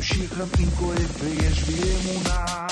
și hrănim corect, trăiești vie una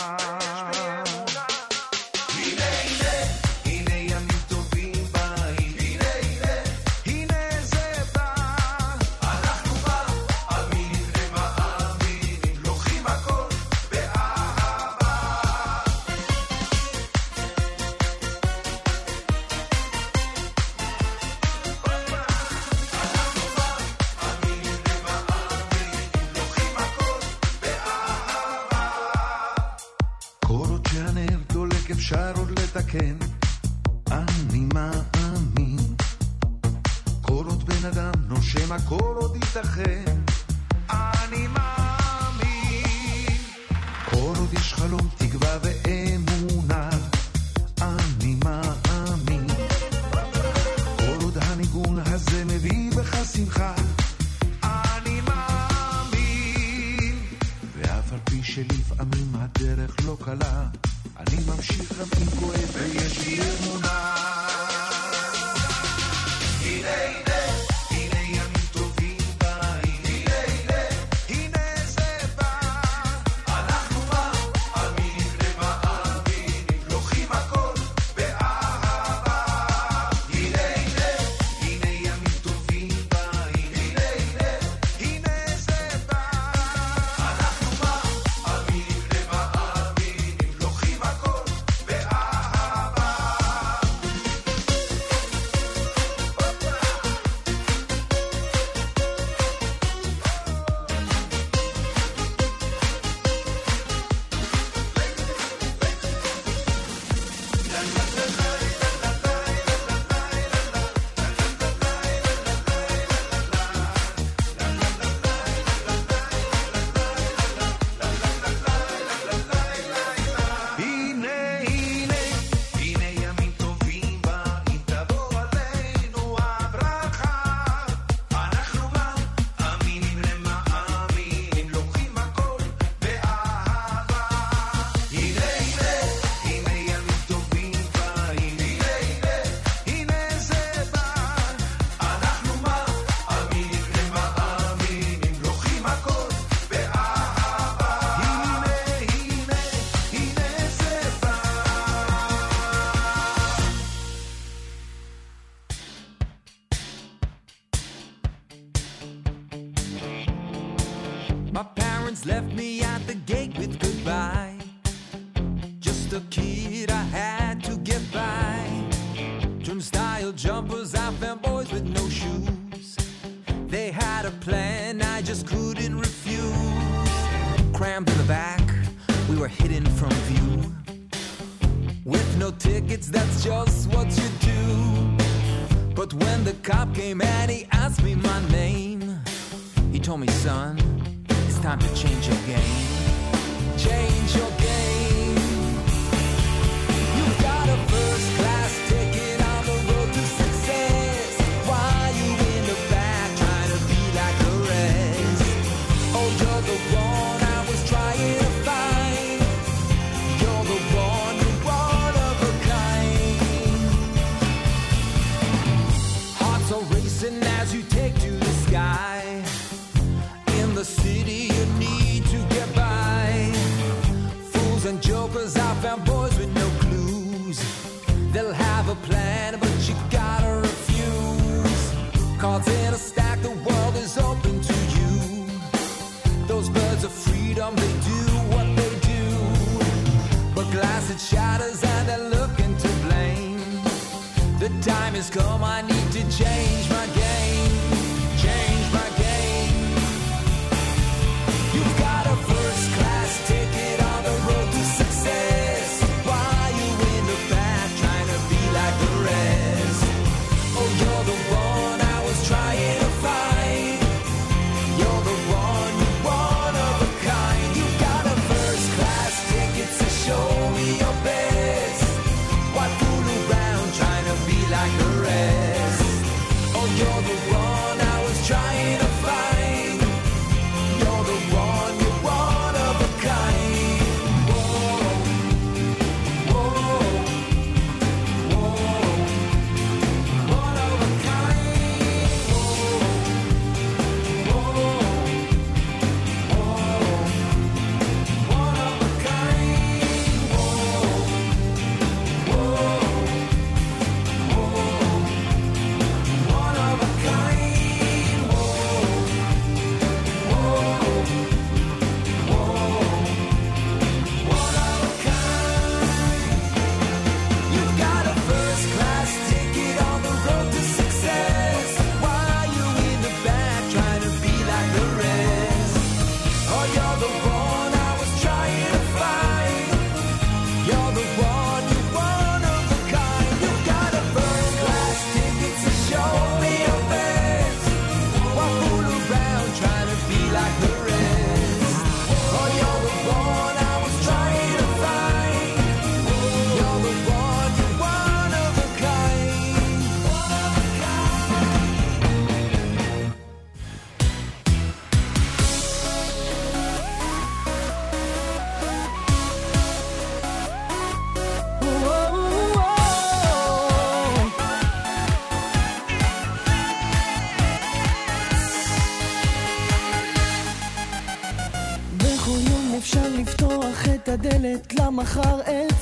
מחר אין.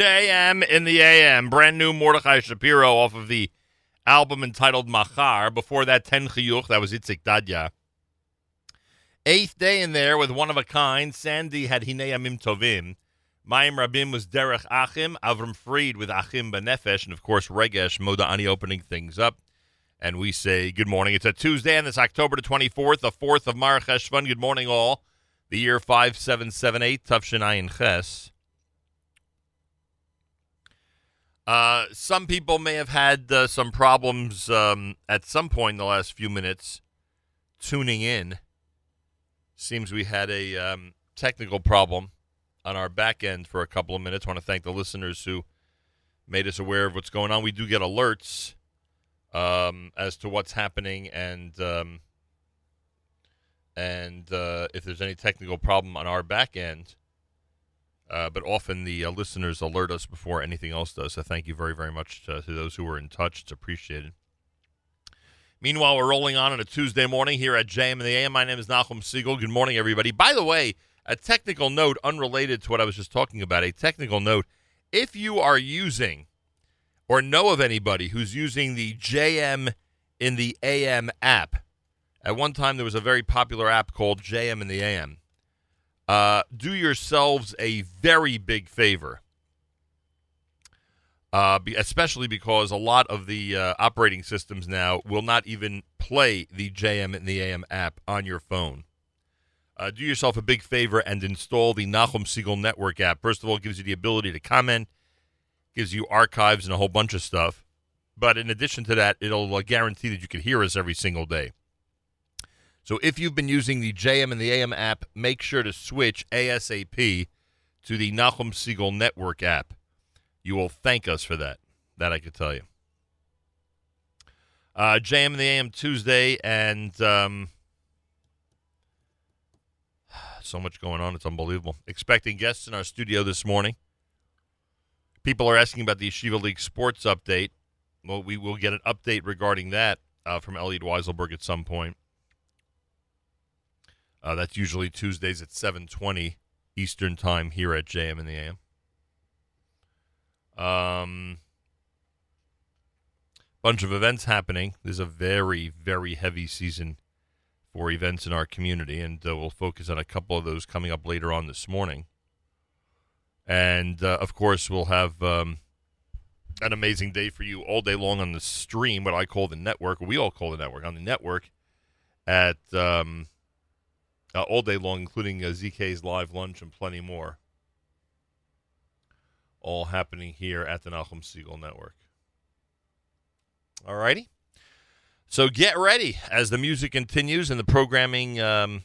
JM in the AM. Brand new Mordechai Shapiro off of the album entitled Machar. Before that, Ten Chiyuch, that was Itzik Dadya. Eighth day in there with one of a kind. Sandy had Hinei Amim Tovim. Mayim Rabim was Derech Achim. Avram Fried with Achim Benefesh. And of course, Regesh Moda'ani opening things up. And we say good morning. It's a Tuesday, and it's October the 24th, the 4th of Mar. Good morning, all. The year 5778, Tufshin Ayin Ches. Uh, some people may have had uh, some problems um, at some point in the last few minutes tuning in. Seems we had a um, technical problem on our back end for a couple of minutes. want to thank the listeners who made us aware of what's going on. We do get alerts um, as to what's happening and um, and uh, if there's any technical problem on our back end. Uh, but often the uh, listeners alert us before anything else does. So thank you very, very much to, to those who were in touch. It's appreciated. Meanwhile, we're rolling on on a Tuesday morning here at JM and the AM. My name is Nachum Segal. Good morning, everybody. By the way, a technical note unrelated to what I was just talking about. A technical note: if you are using or know of anybody who's using the JM in the AM app, at one time there was a very popular app called JM in the AM uh, do yourselves a very big favor, uh, especially because a lot of the uh, operating systems now will not even play the JM and the AM app on your phone. Uh, do yourself a big favor and install the Nachum Segal Network app. First of all, it gives you the ability to comment, gives you archives and a whole bunch of stuff. But in addition to that, it'll uh, guarantee that you can hear us every single day. So if you've been using the JM and the AM app, make sure to switch ASAP to the Nachum Segal Network app. You will thank us for that. That I could tell you. Uh, JM and the AM Tuesday, and um, so much going on. It's unbelievable. Expecting guests in our studio this morning. People are asking about the Yeshiva League sports update. Well, we will get an update regarding that uh, from Elliot Weiselberg at some point. Uh, that's usually Tuesdays at 7:20 Eastern Time here at JM in the AM. Um, bunch of events happening. There's a very very heavy season for events in our community, and uh, we'll focus on a couple of those coming up later on this morning. And uh, of course, we'll have um, an amazing day for you all day long on the stream, what I call the network, we all call the network on the network at. Um, uh, all day long, including uh, ZK's live lunch and plenty more. All happening here at the Nachum Segal Network. All righty. So get ready as the music continues and the programming um,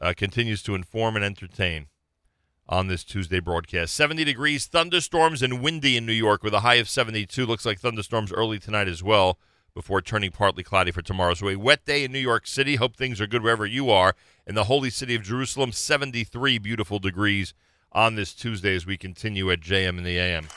uh, continues to inform and entertain on this Tuesday broadcast. 70 degrees, thunderstorms, and windy in New York with a high of 72. Looks like thunderstorms early tonight as well before turning partly cloudy for tomorrow. So a wet day in New York City. Hope things are good wherever you are. In the holy city of Jerusalem, 73 beautiful degrees on this Tuesday as we continue at JM in the AM.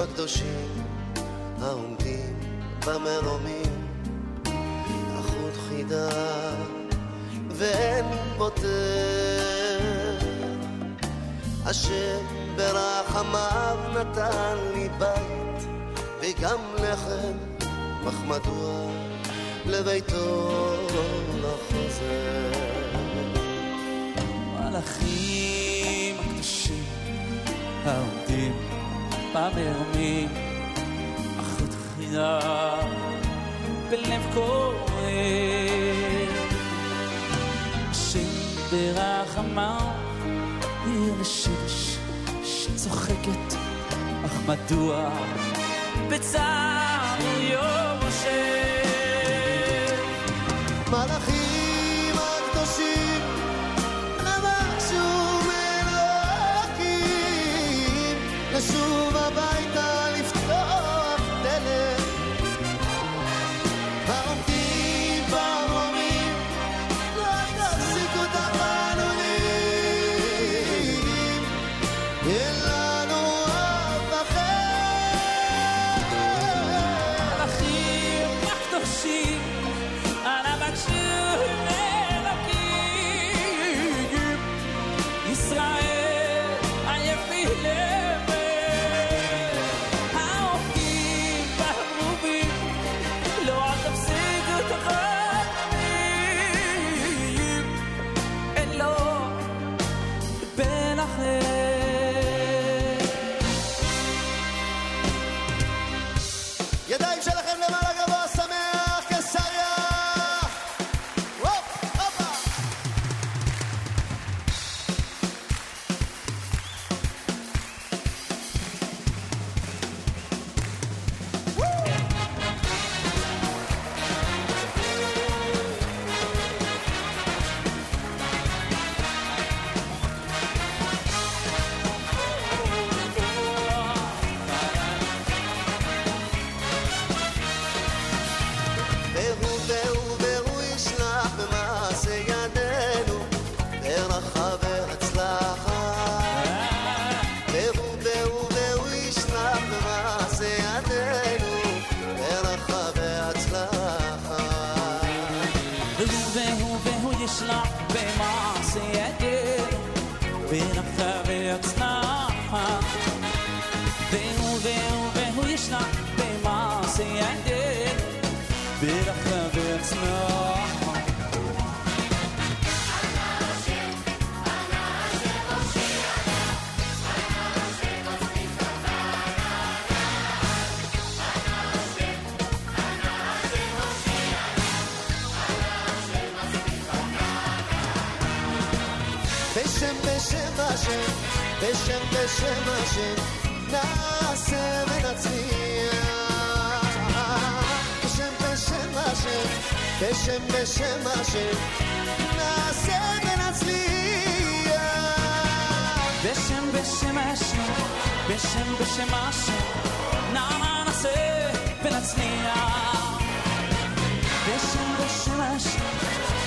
הקדושים העומדים במרומים. יותר מאחות חינם בלב כואב. שם ברחמה עיר לשמש שצוחקת, אך מדוע בצער יום יושב? מלאכים בשם השם נעשה ונצליח בשם בשם השם בשם בשם השם נעשה ונצליח בשם בשם השם בשם בשם השם נעשה ונצליח בשם בשם השם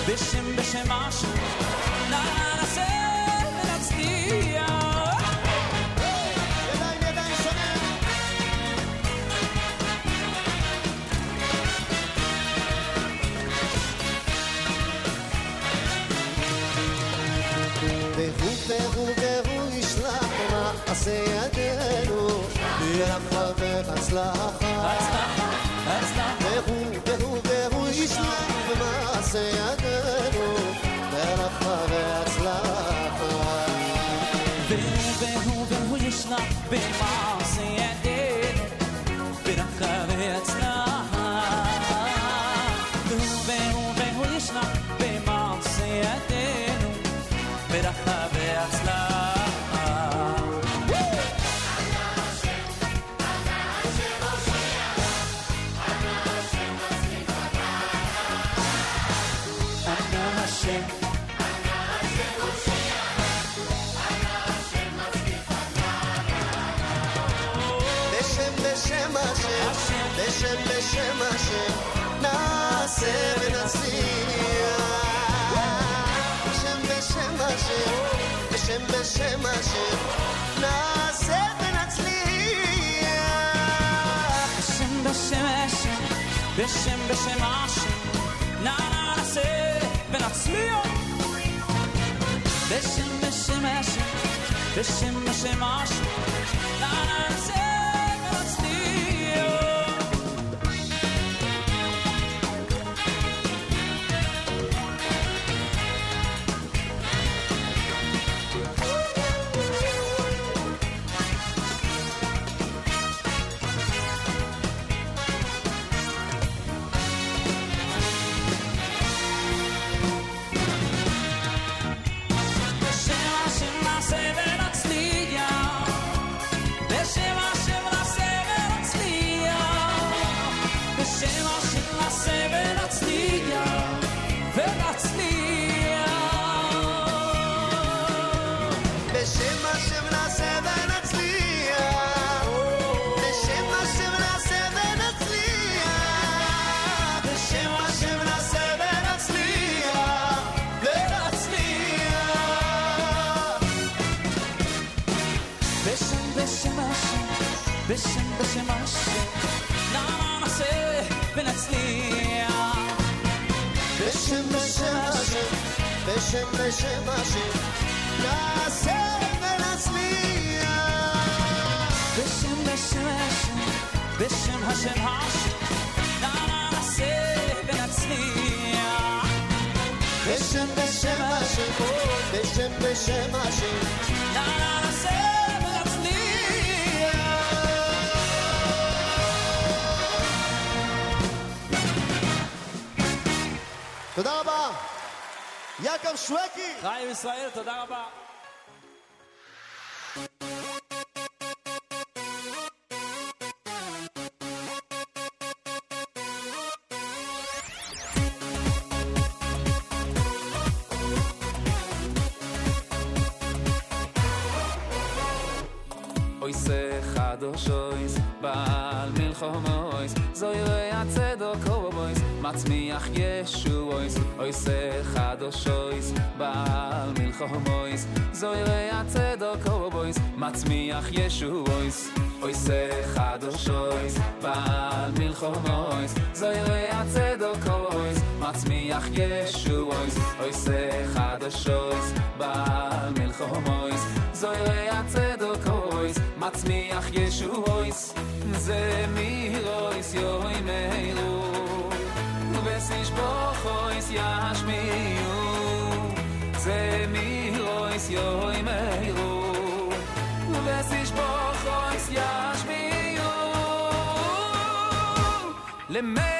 בשם בשם השם השם, בשם בשם השם, נעשה ונצליח. בשם בשם השם, בשם בשם השם, נעשה ונצליח. בשם בשם השם, בשם בשם השם, נא נעשה ונצליח. בשם בשם השם, בשם בשם השם, בעל מלחומויס, זוירי הצדוק קובויס, מצמיח ישועויס, אוי חדושויס, בעל מלחומויס, זוירי הצדוק קובויס, מצמיח ישועויס, אוי חדושויס, בעל מלחומויס, זוירי הצדוק קובויס, מצמיח ישועויס, אוי חדושויס, בעל מלחומויס, זוירי הצדוק קובויס, מצמיח ישועויס, זה מירויס יוי מיירו, וסיש בוכויס ישמיעו, זה מירויס יוי מיירו, וסיש בוכויס ישמיעו, למלך, למלך,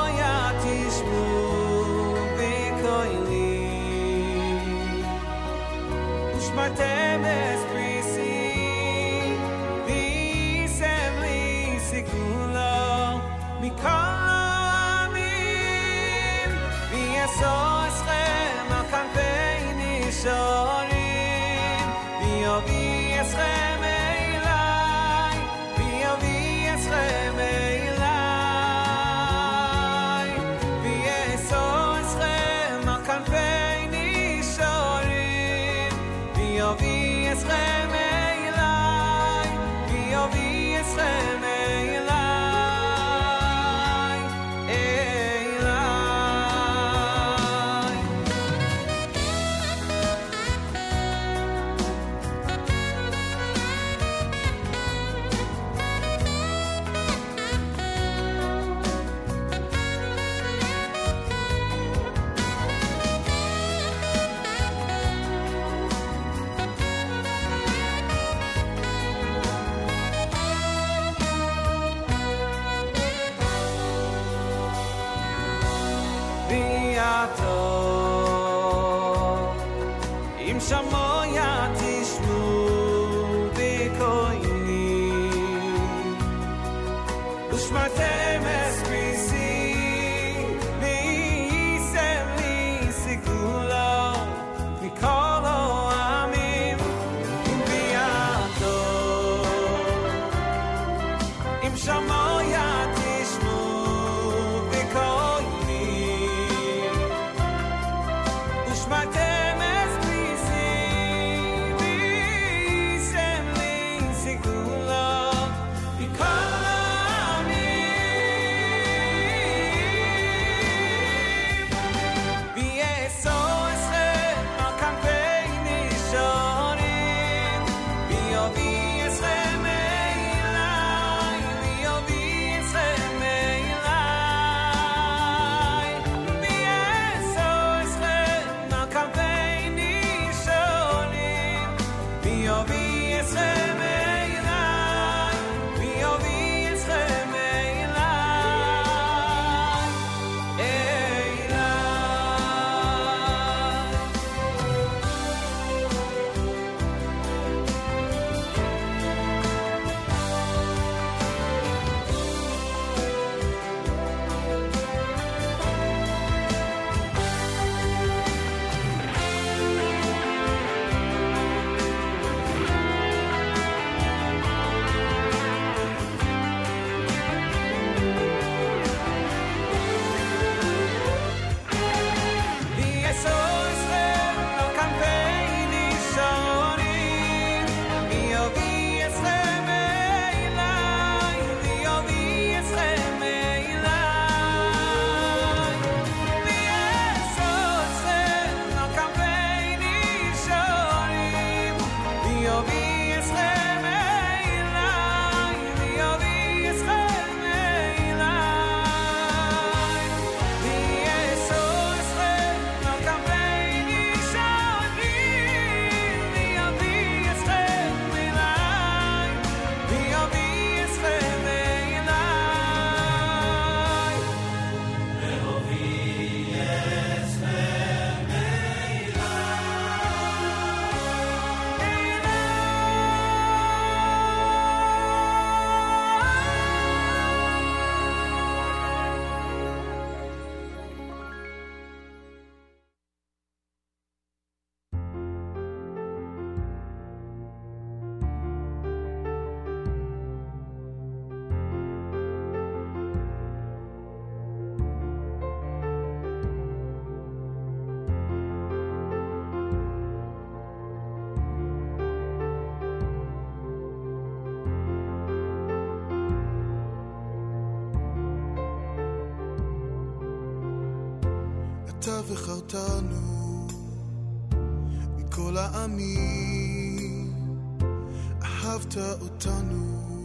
אותנו,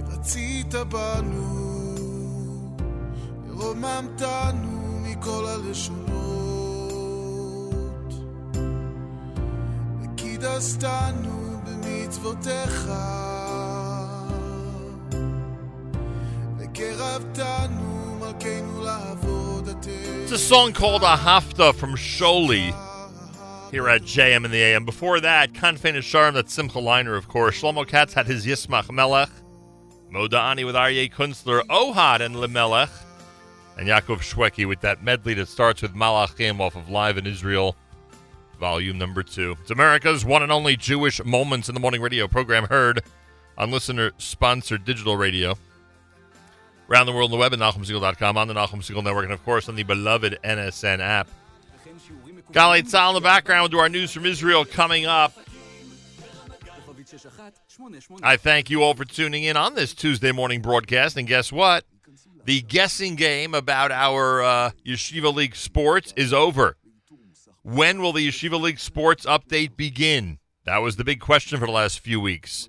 ורצית בנו, ורוממתנו מכל הלשונות, וקידסתנו במצוותיך, וקרבתנו מלכנו לעבודתך. It's a song called Ahafta from Sholi. Here at JM in the AM. Before that, Kanfein Sharm, that's Simcha Leiner, of course. Shlomo Katz had his Yismach Melech. Moda'ani with Aryeh Kunstler, Ohad and Lemelech. And Yaakov Shweki with that medley that starts with Malachim off of Live in Israel, volume number two. It's America's one and only Jewish Moments in the Morning radio program heard on listener sponsored digital radio. Around the world on the web at NachumSegal.com, on the Nachum Segal Network, and of course on the beloved NSN app. Galei Tzal in the background. We'll do our news from Israel coming up. I thank you all for tuning in on this Tuesday morning broadcast. And guess what? The guessing game about our uh, Yeshiva League sports is over. When will the Yeshiva League sports update begin? That was the big question for the last few weeks.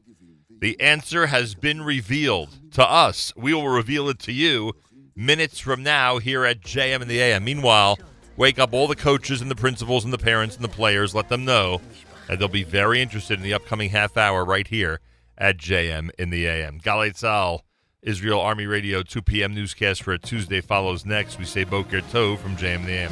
The answer has been revealed to us. We will reveal it to you minutes from now here at JM in the AM. Meanwhile, wake up all the coaches and the principals and the parents and the players. Let them know and they'll be very interested in the upcoming half hour right here at JM in the AM. Galei Tzahal, Israel Army Radio, 2 p.m. newscast for a Tuesday follows next. We say Boker Tov from JM in the AM.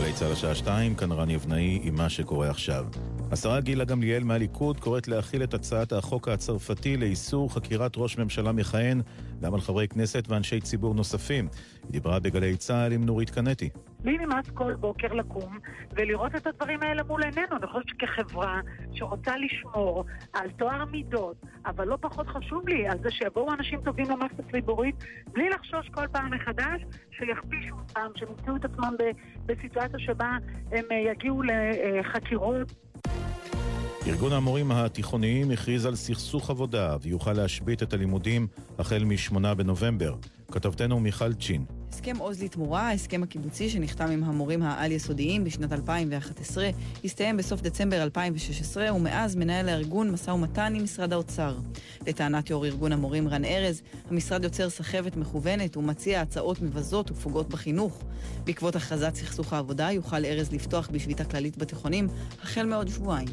גלי צה"ל השעה 2, כאן רני אבנאי עם מה שקורה עכשיו. השרה גילה גמליאל מהליכוד קוראת להכיל את הצעת החוק הצרפתי לאיסור חקירת ראש ממשלה מכהן גם על חברי כנסת ואנשי ציבור נוספים. היא דיברה בגלי צה"ל עם נורית קנטי. לי נמאס כל בוקר לקום ולראות את הדברים האלה מול עינינו. אני חושבת שכחברה שרוצה לשמור על טוהר מידות, אבל לא פחות חשוב לי על זה שיבואו אנשים טובים למערכת הציבורית, בלי לחשוש כל פעם מחדש שיכפישו אותם, שהם את עצמם בסיטואציה שבה הם אה, יגיעו לחקירות. ארגון המורים התיכוניים הכריז על סכסוך עבודה ויוכל להשבית את הלימודים החל מ-8 בנובמבר. כתבתנו מיכל צ'ין. הסכם עוז לתמורה, ההסכם הקיבוצי שנחתם עם המורים העל-יסודיים בשנת 2011, הסתיים בסוף דצמבר 2016, ומאז מנהל הארגון משא ומתן עם משרד האוצר. לטענת יו"ר ארגון המורים רן ארז, המשרד יוצר סחבת מכוונת ומציע הצעות מבזות ופוגעות בחינוך. בעקבות הכרזת סכסוך העבודה יוכל ארז לפתוח בשביתה כללית בתיכונים החל מעוד שבועיים.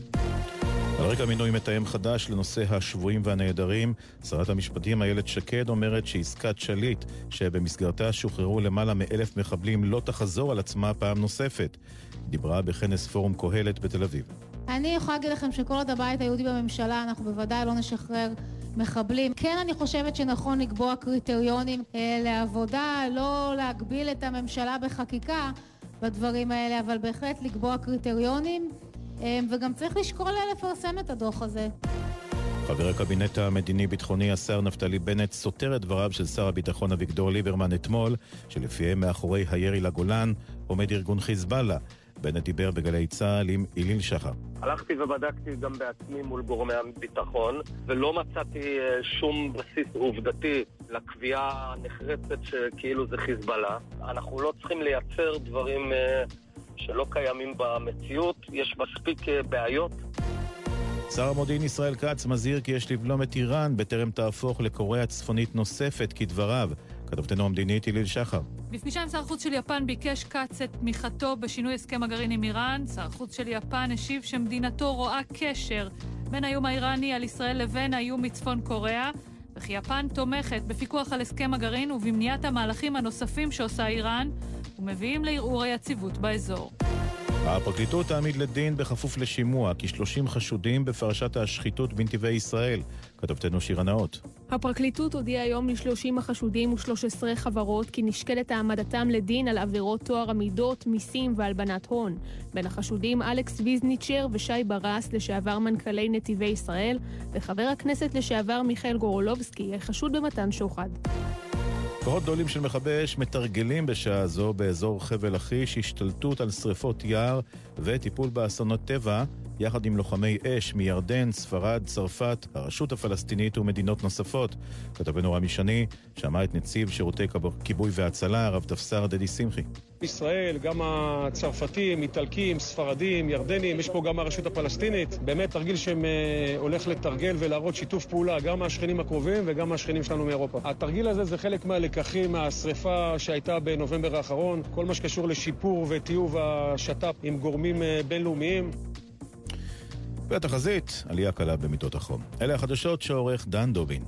על רקע מינוי מתאם חדש לנושא השבויים והנעדרים, שרת המשפטים איילת שקד אומרת שעסקת שליט, שבמסגרתה שוחררו למעלה מאלף מחבלים, לא תחזור על עצמה פעם נוספת. דיברה בכנס פורום קהלת בתל אביב. אני יכולה להגיד לכם שכל עוד הבית היהודי בממשלה, אנחנו בוודאי לא נשחרר מחבלים. כן, אני חושבת שנכון לקבוע קריטריונים אה, לעבודה, לא להגביל את הממשלה בחקיקה בדברים האלה, אבל בהחלט לקבוע קריטריונים, וגם צריך לשקול לפרסם את הדוח הזה. חבר הקבינט המדיני-ביטחוני, השר נפתלי בנט, סותר את דבריו של שר הביטחון אביגדור ליברמן אתמול, שלפיהם מאחורי הירי לגולן עומד ארגון חיזבאללה. בנט דיבר בגלי צה"ל עם איליל שחר. הלכתי ובדקתי גם בעצמי מול גורמי הביטחון, ולא מצאתי אה, שום בסיס עובדתי לקביעה הנחרצת שכאילו זה חיזבאללה. אנחנו לא צריכים לייצר דברים אה, שלא קיימים במציאות, יש מספיק אה, בעיות. שר המודיעין ישראל כץ מזהיר כי יש לבלום את איראן בטרם תהפוך לקוריאה צפונית נוספת, כדבריו. כתבתנו המדינית הלל שחר. בפגישה עם שר החוץ של יפן ביקש כץ את תמיכתו בשינוי הסכם הגרעין עם איראן. שר החוץ של יפן השיב שמדינתו רואה קשר בין האיום האיראני על ישראל לבין האיום מצפון קוריאה, וכי יפן תומכת בפיקוח על הסכם הגרעין ובמניעת המהלכים הנוספים שעושה איראן, ומביאים לערעור היציבות באזור. הפרקליטות תעמיד לדין בכפוף לשימוע כ-30 חשודים בפרשת השחיתות בנתיבי ישראל. כתבתנו שירה נאות. הפרקליטות הודיעה היום ל-30 החשודים ו-13 חברות כי נשקלת העמדתם לדין על עבירות טוהר המידות, מיסים והלבנת הון. בין החשודים אלכס ויזניצ'ר ושי ברס, לשעבר מנכ"לי נתיבי ישראל, וחבר הכנסת לשעבר מיכאל גורולובסקי, החשוד במתן שוחד. כוחות גדולים של מכבי אש מתרגלים בשעה זו באזור חבל לכיש השתלטות על שריפות יער וטיפול באסונות טבע יחד עם לוחמי אש מירדן, ספרד, צרפת, הרשות הפלסטינית ומדינות נוספות. כתבנו רמי שני שמע את נציב שירותי כיבוי והצלה, רב תפסר דדי שמחי. ישראל, גם הצרפתים, איטלקים, ספרדים, ירדנים, יש פה גם הרשות הפלסטינית. באמת תרגיל שהולך לתרגל ולהראות שיתוף פעולה גם מהשכנים הקרובים וגם מהשכנים שלנו מאירופה. התרגיל הזה זה חלק מהלקחים מהשריפה שהייתה בנובמבר האחרון, כל מה שקשור לשיפור וטיוב השת"פ עם גורמים בינלאומיים. והתחזית, עלייה קלה במיטות החום. אלה החדשות שעורך דן דובין.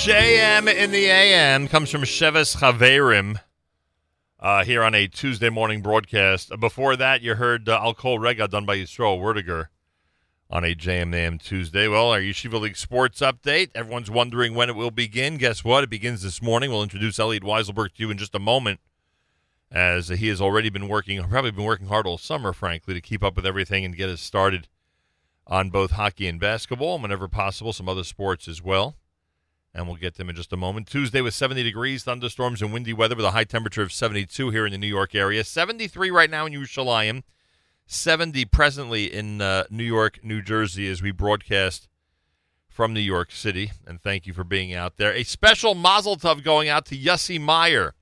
JM in the AM comes from Sheves Chaverim uh, here on a Tuesday morning broadcast. Before that, you heard uh, Al Rega done by Yisrael Werdiger on a JM AM Tuesday. Well, our Yeshiva League sports update. Everyone's wondering when it will begin. Guess what? It begins this morning. We'll introduce Elliot Weiselberg to you in just a moment, as he has already been working, probably been working hard all summer, frankly, to keep up with everything and get us started on both hockey and basketball, and whenever possible, some other sports as well and we'll get them in just a moment. Tuesday with 70 degrees, thunderstorms, and windy weather with a high temperature of 72 here in the New York area. 73 right now in Yerushalayim. 70 presently in uh, New York, New Jersey, as we broadcast from New York City. And thank you for being out there. A special mazel tov going out to Yossi Meyer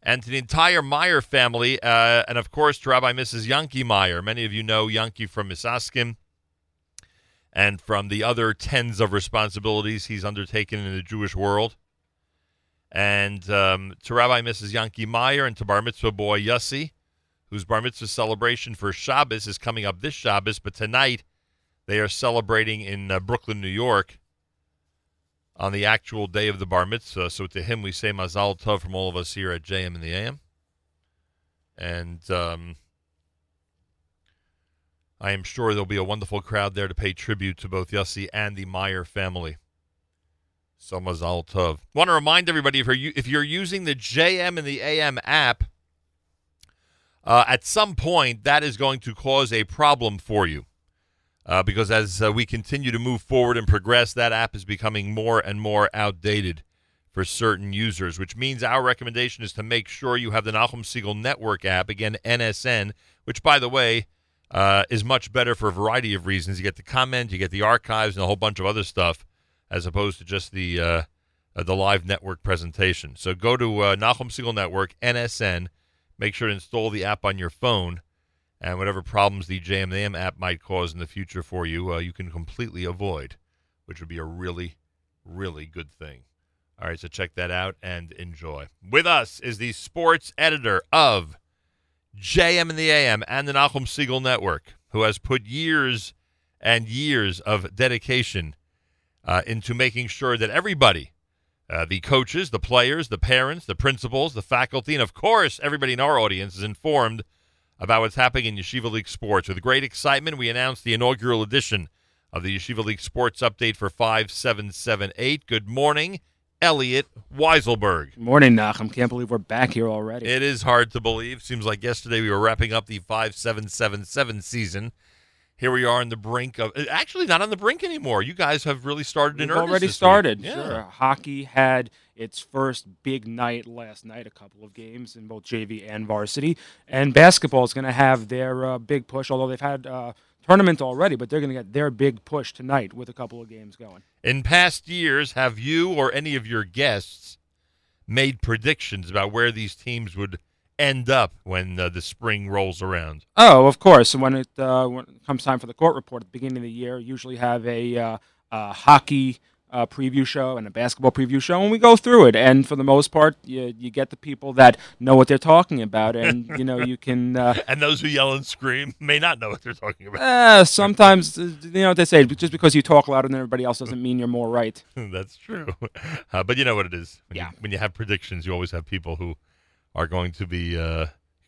and to the entire Meyer family, uh, and of course to Rabbi Mrs. Yankee Meyer. Many of you know Yankee from Misaskim and from the other tens of responsibilities he's undertaken in the Jewish world. And um, to Rabbi Mrs. Yankee Meyer and to Bar Mitzvah boy Yossi, whose Bar Mitzvah celebration for Shabbos is coming up this Shabbos, but tonight they are celebrating in uh, Brooklyn, New York on the actual day of the Bar Mitzvah. So to him, we say Mazal Tov from all of us here at JM and the AM. And um, I am sure there'll be a wonderful crowd there to pay tribute to both Yossi and the Meyer family. So Mazal Tov. Want to remind everybody if you're if you're using the JM and the AM app, uh, at some point that is going to cause a problem for you, uh, because as uh, we continue to move forward and progress, that app is becoming more and more outdated for certain users. Which means our recommendation is to make sure you have the Nachum Segal Network app, again NSN, which by the way uh, is much better for a variety of reasons. You get the comment, you get the archives, and a whole bunch of other stuff, as opposed to just the uh, uh, the live network presentation. So go to uh, Nachum Segal Network NSN. Make sure to install the app on your phone, and whatever problems the JMAM app might cause in the future for you, uh, you can completely avoid, which would be a really, really good thing. All right, so check that out and enjoy. With us is the sports editor of JM and the AM and the Nachum Segal Network, who has put years and years of dedication uh, into making sure that everybody, uh, the coaches, the players, the parents, the principals, the faculty, and of course, everybody in our audience is informed about what's happening in Yeshiva League sports. With great excitement, we announced the inaugural edition of the Yeshiva League Sports Update for 5778. Good morning, Elliot Weiselberg. Morning, Nachum. Can't believe we're back here already. It is hard to believe. Seems like yesterday we were wrapping up the 5777 season. Here we are on the brink of actually not on the brink anymore. You guys have really started in We've earnest. already started. Yeah. Sure. Hockey had its first big night last night, a couple of games in both JV and varsity. And basketball is going to have their uh, big push, although they've had uh, tournament already, but they're going to get their big push tonight with a couple of games going. In past years, have you or any of your guests made predictions about where these teams would end up when uh, the spring rolls around? Oh, of course. When it uh, when it comes time for the court report at the beginning of the year, usually have a uh, uh, hockey uh, preview show and a basketball preview show, and we go through it. And for the most part, you, you get the people that know what they're talking about, and you know you can. Uh, and those who yell and scream may not know what they're talking about. uh, sometimes, uh, you know what they say, just because you talk louder than everybody else doesn't mean you're more right. That's true. Uh, but you know what it is. When Yeah. You, when you have predictions, you always have people who are going to be uh,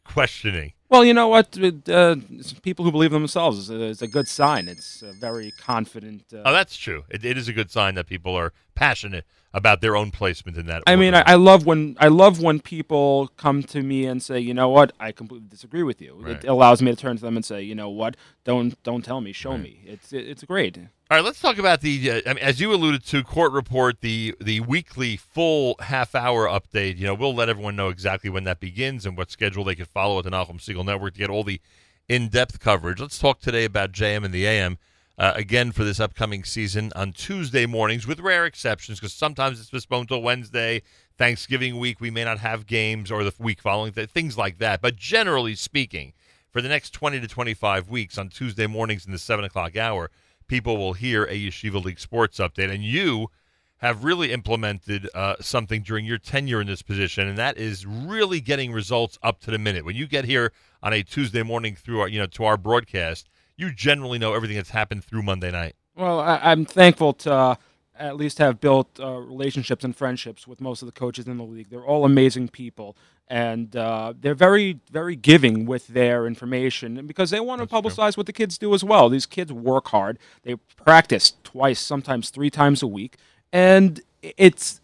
questioning Well, you know what? Uh, people who believe in themselves is a, is a good sign. It's a very confident. Uh, Oh, that's true. It, it is a good sign that people are passionate about their own placement in that. I mean, I, I love when I love when people come to me and say, you know what, I completely disagree with you. Right. It allows me to turn to them and say, you know what, don't don't tell me, show me. It's it, it's great. All right, let's talk about the. Uh, I mean, as you alluded to, court report the the weekly full half hour update. You know, we'll let everyone know exactly when that begins and what schedule they could follow at the Nachum Segal Network to get all the in depth coverage. Let's talk today about JM and the AM. Uh, again for this upcoming season on Tuesday mornings, with rare exceptions, because sometimes it's postponed till Wednesday. Thanksgiving week, we may not have games, or the week following, th- things like that. But generally speaking, for the next 20 to 25 weeks on Tuesday mornings in the 7 o'clock hour, people will hear a Yeshiva League sports update. And you have really implemented uh, something during your tenure in this position, and that is really getting results up to the minute. When you get here on a Tuesday morning through our, you know, to our broadcast, you generally know everything that's happened through Monday night. Well, I, I'm thankful to uh, at least have built uh, relationships and friendships with most of the coaches in the league. They're all amazing people, and uh, they're very, very giving with their information and because they want to publicize what the kids do as well. These kids work hard. They practice twice, sometimes three times a week, and it's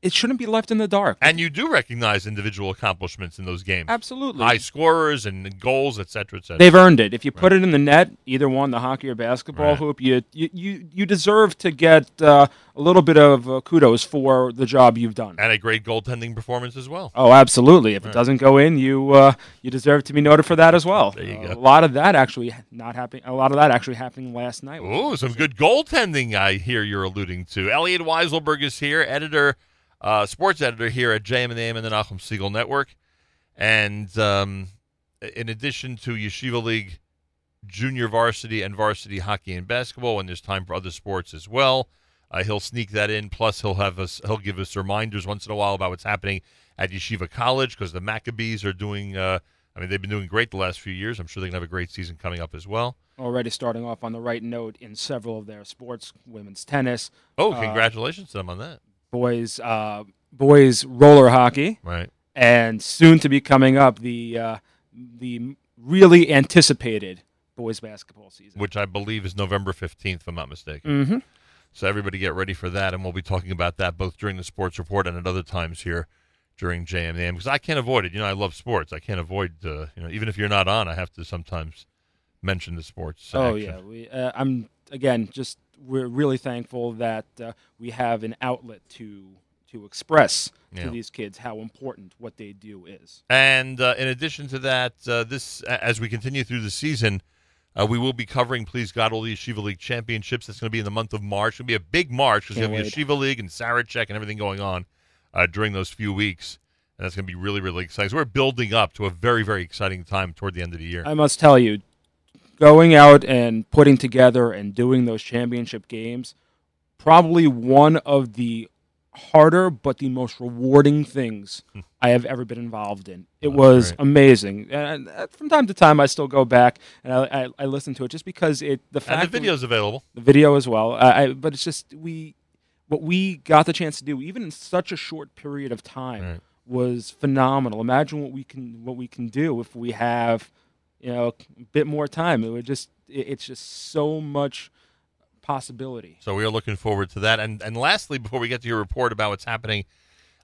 it shouldn't be left in the dark. And you do recognize individual accomplishments in those games. Absolutely. High scorers and goals, et cetera, et cetera. They've earned it. If you put it in the net, either one, the hockey or basketball Right. hoop, you, you you you deserve to get uh, a little bit of uh, kudos for the job you've done. And a great goaltending performance as well. Oh, absolutely. If Right. it doesn't go in, you uh, you deserve to be noted for that as well. There you go. A lot of that actually not happening. A lot of that actually happening last night. Ooh, some good goaltending I hear you're alluding to. Elliot Weiselberg is here, editor, uh, sports editor here at JM and the AM and the Nachum Segal Network. And um, in addition to Yeshiva League junior varsity and varsity hockey and basketball, when there's time for other sports as well, uh, he'll sneak that in. Plus, he'll have us. He'll give us reminders once in a while about what's happening at Yeshiva College because the Maccabees are doing. Uh, I mean, they've been doing great the last few years. I'm sure they're gonna have a great season coming up as well. Already starting off on the right note in several of their sports, women's tennis. Oh, uh, congratulations to them on that. Boys uh, boys roller hockey, right? And soon to be coming up the uh, the really anticipated boys basketball season. which I believe is November 15th, if I'm not mistaken. Mhm. So everybody get ready for that, and we'll be talking about that both during the sports report and at other times here during JMAM because I can't avoid it. You know, I love sports. I can't avoid, uh, you know, even if you're not on, I have to sometimes mention the sports. Oh action. yeah, we, uh, I'm again just we're really thankful that uh, we have an outlet to to express Yeah. to these kids how important what they do is. And uh, in addition to that, uh, this as we continue through the season, uh, we will be covering, please God, all the Yeshiva League championships. That's going to be in the month of March. It's going to be a big March because you have wait. Yeshiva League and Sarachek and everything going on uh, during those few weeks. And that's going to be really, really exciting. So we're building up to a very, very exciting time toward the end of the year. I must tell you, going out and putting together and doing those championship games, probably one of the harder but the most rewarding things I have ever been involved in. It was great. amazing, and uh, from time to time I still go back and I, I, I listen to it just because it the fact and the we- video's available. the video as well. I, I, but it's just we what we got the chance to do, even in such a short period of time, was phenomenal. Imagine what we can what we can do if we have you know a bit more time. It would just it, it's just so much possibility. So we are looking forward to that. And and lastly, before we get to your report about what's happening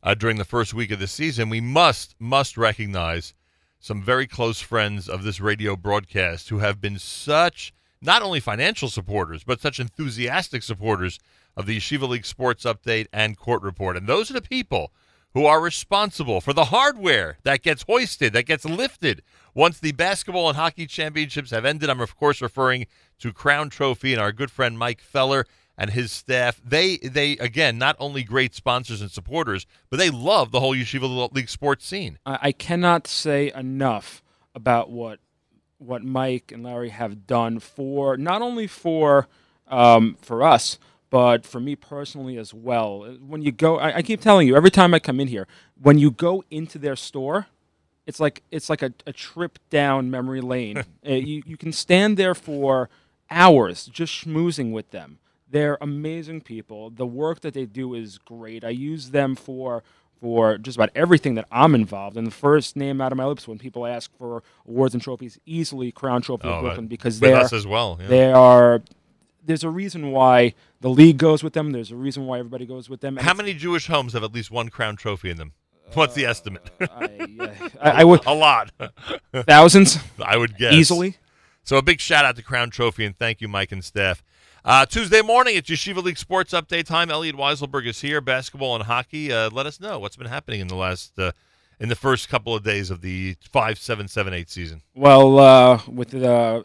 uh, during the first week of the season, we must must recognize some very close friends of this radio broadcast who have been such not only financial supporters but such enthusiastic supporters of the Yeshiva League Sports Update and Court Report. And those are the people who are responsible for the hardware that gets hoisted, that gets lifted once the basketball and hockey championships have ended. I'm, of course, referring to Crown Trophy and our good friend Mike Feller and his staff. They, they again, not only great sponsors and supporters, but they love the whole Yeshiva League sports scene. I, cannot say enough about what what Mike and Larry have done for not only for um, for us, but for me personally as well. When you go, I, I keep telling you every time I come in here, when you go into their store, it's like it's like a, a trip down memory lane. Uh, you you can stand there for hours just schmoozing with them. They're amazing people. The work that they do is great. I use them for for just about everything that I'm involved. And the first name out of my lips when people ask for awards and trophies, easily Crown Trophy Oh, of Brooklyn because with they us as well, yeah. They are. There's a reason why the league goes with them. There's a reason why everybody goes with them. and How many Jewish homes have at least one crown trophy in them? What's the estimate? I, I would- a lot. Thousands? I would guess Easily. So a big shout out to Crown Trophy and thank you, Mike and staff. Uh, Tuesday morning, it's Yeshiva League Sports Update time. Elliot Weiselberg is here. Basketball and hockey. Uh, let us know what's been happening in the last uh, in the first couple of days of the five seven seven eight season. Well, uh, with the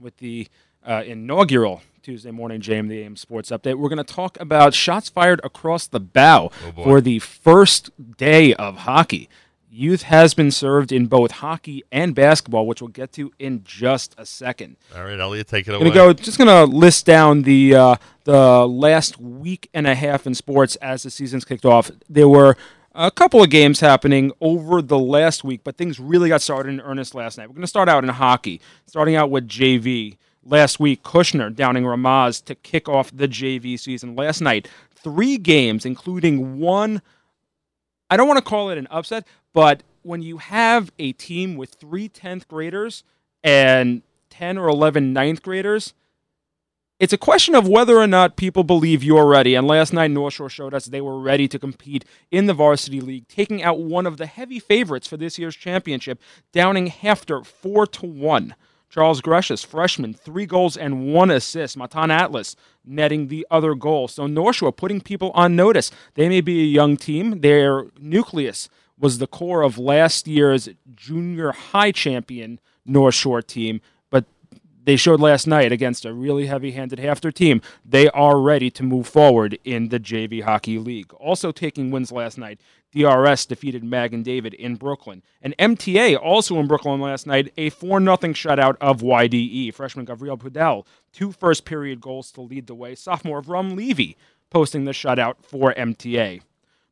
with the uh, inaugural Tuesday morning JM the AM Sports Update, we're going to talk about shots fired across the bow boy. for the first day of hockey. Youth has been served in both hockey and basketball, which we'll get to in just a second. All right, Elliot, take it away. I'm Gonna go. Just gonna list down the uh, the last week and a half in sports as the season's kicked off. There were a couple of games happening over the last week, but things really got started in earnest last night. We're gonna start out in hockey, starting out with JV. Last week, Kushner downing Ramaz to kick off the JV season. Last night, three games, including one I don't want to call it an upset, but when you have a team with three 10th graders and 10 or 11 ninth graders, it's a question of whether or not people believe you're ready. And last night, North Shore showed us they were ready to compete in the varsity league, taking out one of the heavy favorites for this year's championship, downing HAFTR 4 to 1. Charles Greshus, freshman, three goals and one assist. Matan Atlas netting the other goal. So North Shore putting people on notice. They may be a young team. Their nucleus was the core of last year's junior high champion North Shore team, they showed last night against a really heavy-handed HAFTR team. They are ready to move forward in the JV Hockey League. Also taking wins last night, DRS defeated Magen David in Brooklyn. And MTA also in Brooklyn last night, a 4 0 shutout of YDE. Freshman Gabriel Pudel, two first period goals to lead the way. Sophomore Rum Levy posting the shutout for MTA.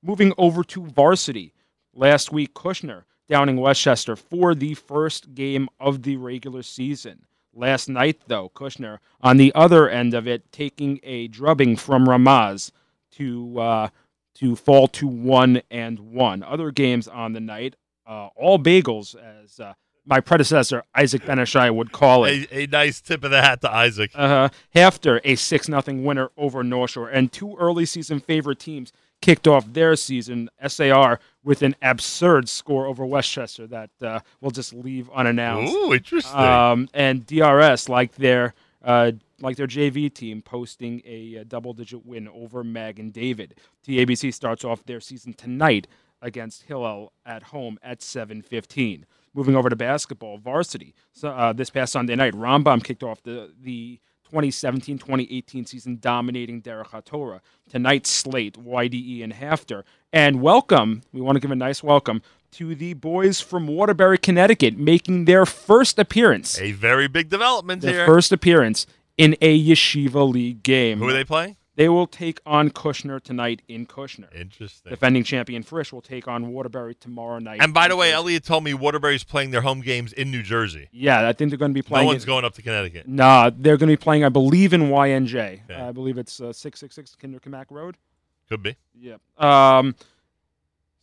Moving over to varsity. Last week, Kushner downing Westchester for the first game of the regular season. Last night, though, Kushner on the other end of it, taking a drubbing from Ramaz to uh, to fall to one and one. Other games on the night, uh, all bagels, as uh, my predecessor Isaac Benishai would call it. A, a nice tip of the hat to Isaac. Uh, After a 6 nothing winner over North Shore, and two early season favorite teams kicked off their season, SAR, with an absurd score over Westchester that uh, we'll just leave unannounced. Ooh, interesting. Um, and DRS, like their uh, like their JV team, posting a, uh double-digit win over Magen David. TABC starts off their season tonight against Hillel at home at 7:15. Moving over to basketball, varsity. So uh, this past Sunday night, Rambam kicked off the the 2017-2018 season, dominating Derech HaTorah. Tonight's slate, YDE and HAFTR. And welcome, we want to give a nice welcome to the boys from Waterbury, Connecticut, making their first appearance. A very big development Their here. first appearance in a Yeshiva League game. Who are they playing? They will take on Kushner tonight in Kushner. Interesting. Defending champion Frisch will take on Waterbury tomorrow night. And by the way, Elliot told me Waterbury's playing their home games in New Jersey. Yeah, I think they're going to be playing. no one's it- going up to Connecticut. Nah, they're going to be playing, I believe, in YNJ. I believe it's uh, 666 Kinder Kamak Road. Could be. Yep. Um,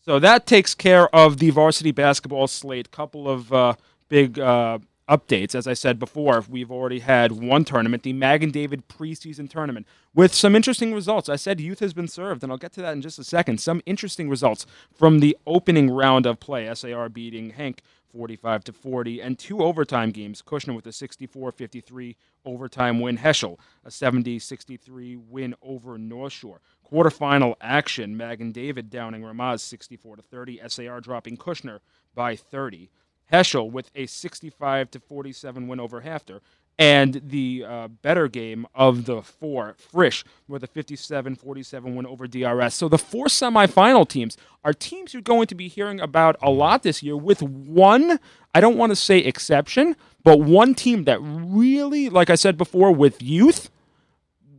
so that takes care of the varsity basketball slate. Couple of uh, big uh, updates. As I said before, we've already had one tournament, the Magen David preseason tournament, with some interesting results. I said youth has been served, and I'll get to that in just a second. Some interesting results from the opening round of play. SAR beating HANC 45 to 40, and two overtime games. Kushner with a 64-53 overtime win. Heschel a 70-63 win over North Shore. Quarterfinal action: Magen David downing Ramaz 64 to 30. SAR dropping Kushner by 30. Heschel with a 65 to 47 win over HAFTR. And the uh, better game of the four, Frisch, with a 57 47 win over DRS. So the four semifinal teams are teams you're going to be hearing about a lot this year, with one, I don't want to say exception, but one team that really, like I said before, with youth,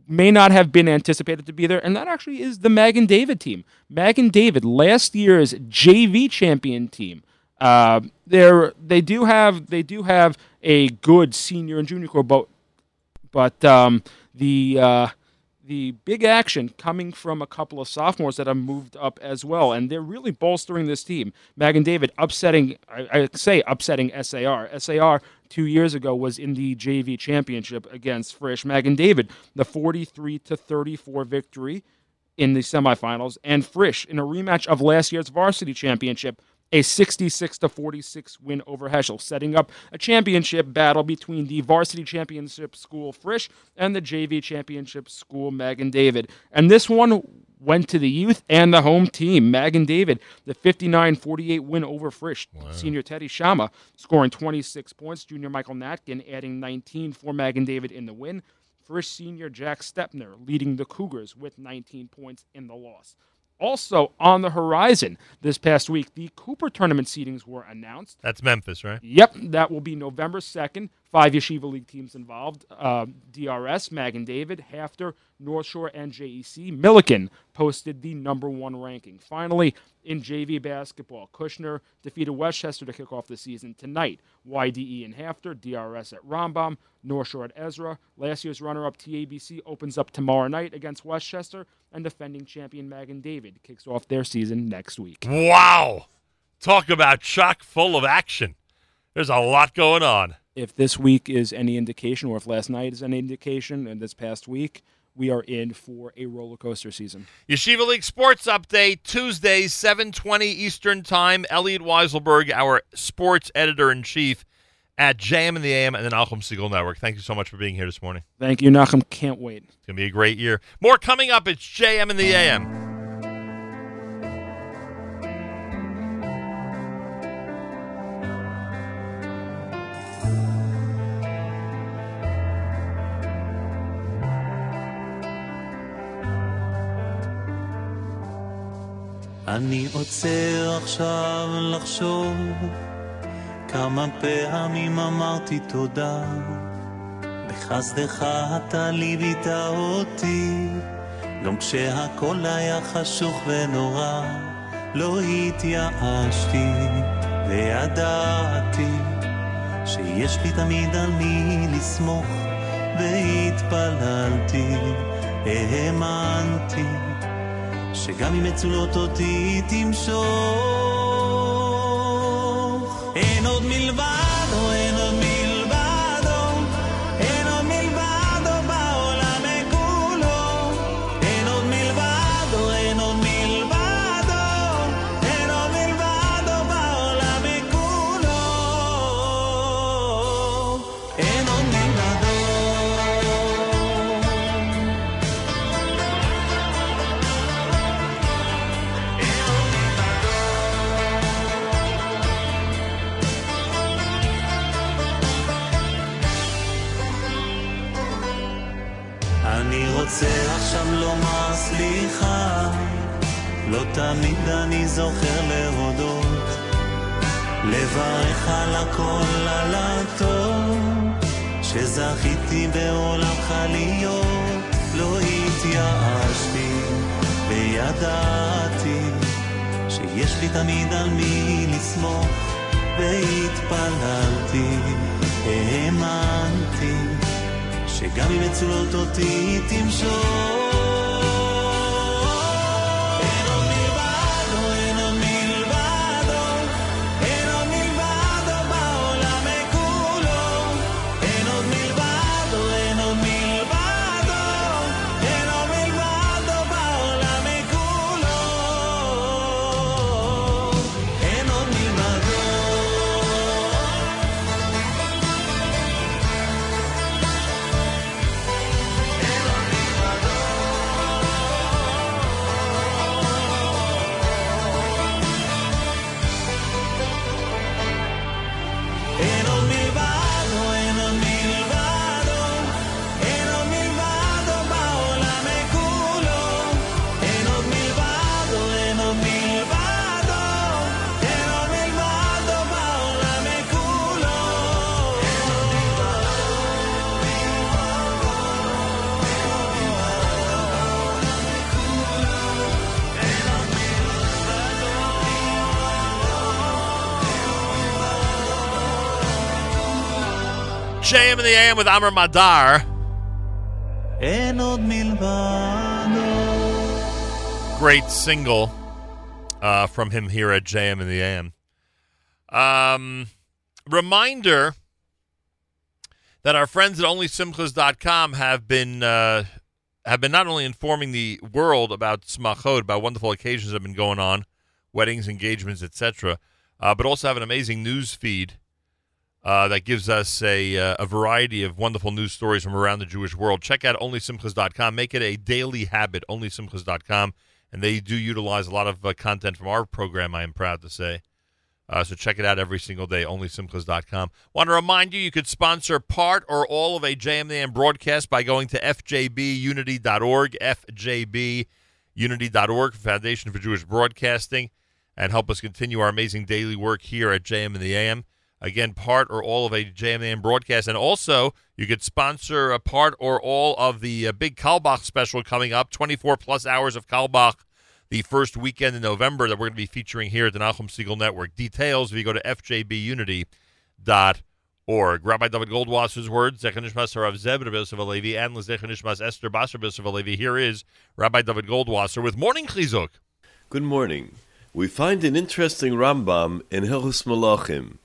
may not have been anticipated to be there, and that actually is the Magen David team. Magen David, last year's JV champion team. Uh, they're they do have they do have a good senior and junior core, but but um, the uh, the big action coming from a couple of sophomores that have moved up as well, and they're really bolstering this team. Magen David upsetting, I, I say upsetting SAR. SAR two years ago was in the JV championship against Frisch. Magen David, the 43 to 34 victory in the semifinals, and Frisch in a rematch of last year's varsity championship, a 66 to 46 win over Heschel, setting up a championship battle between the varsity championship school Frisch and the JV championship school Magen David. And this one went to the youth and the home team. Magen David, the 59 48 win over Frisch. Senior Teddy Shama scoring 26 points. Junior Michael Natkin adding 19 for Magen David in the win. Frisch senior Jack Stepner leading the Cougars with 19 points in the loss. Also on the horizon this past week, the Cooper tournament seedings were announced. That's Memphis, right? Yep, that will be November 2nd. Five Yeshiva League teams involved uh, DRS, Magen David, HAFTR, North Shore, and JEC. Milliken posted the number one ranking. Finally, in JV basketball, Kushner defeated Westchester to kick off the season tonight. YDE in HAFTR, DRS at Rambam, North Shore at Ezra. Last year's runner up TABC opens up tomorrow night against Westchester, and defending champion Magen David kicks off their season next week. Wow. Talk about chock full of action. There's a lot going on. if this week is any indication, or if last night is any indication, and this past week, we are in for a roller coaster season. Yeshiva League Sports Update, Tuesday, 720 Eastern Time. Elliot Weiselberg, our sports editor-in-chief at JM in the AM and the Nachum Segal Network. Thank you so much for being here this morning. Thank you, Nachum. Can't wait. It's going to be a great year. More coming up. It's JM in the AM. אני עוצר עכשיו לחשוב כמה פעמים אמרתי תודה. בחסדך אתה ליווית אותי גם כשהכל היה חשוך ונורא. לא התייאשתי וידעתי שיש לי תמיד על מי לסמוך והתפללתי, האמנתי שגם אם מצולות אותי תמשוך. אין עוד מלבדו, JM in the AM with Amram Adar. Great single uh, from him here at JM in the AM. Um, reminder that our friends at OnlySimchas.com have been uh, have been not only informing the world about Smachot, about wonderful occasions that have been going on, weddings, engagements, etc., uh, but also have an amazing news feed uh, that gives us a, uh, a variety of wonderful news stories from around the Jewish world. Check out OnlySimchas.com. Make it a daily habit, OnlySimchas.com. And they do utilize a lot of uh, content from our program, I am proud to say. Uh, so check it out every single day, OnlySimchas.com. Want to remind you, you could sponsor part or all of a JMN broadcast by going to fjbunity.org, fjbunity.org, Foundation for Jewish Broadcasting, and help us continue our amazing daily work here at JM in the AM. Again, part or all of a JMN broadcast. And also, you could sponsor a part or all of the uh, big Kalbach special coming up 24 plus hours of Kalbach the first weekend in November that we're going to be featuring here at the Nachum Segal Network. Details if you go to fjbunity.org. Rabbi David Goldwasser's words, Zechanishmas Harav Zeb Rebbe Alevi, and Zechanishmas Esther Basar Alevi. Here is Rabbi David Goldwasser with Morning Chizuk. Good morning. We find an interesting Rambam in Hilchus Malachim.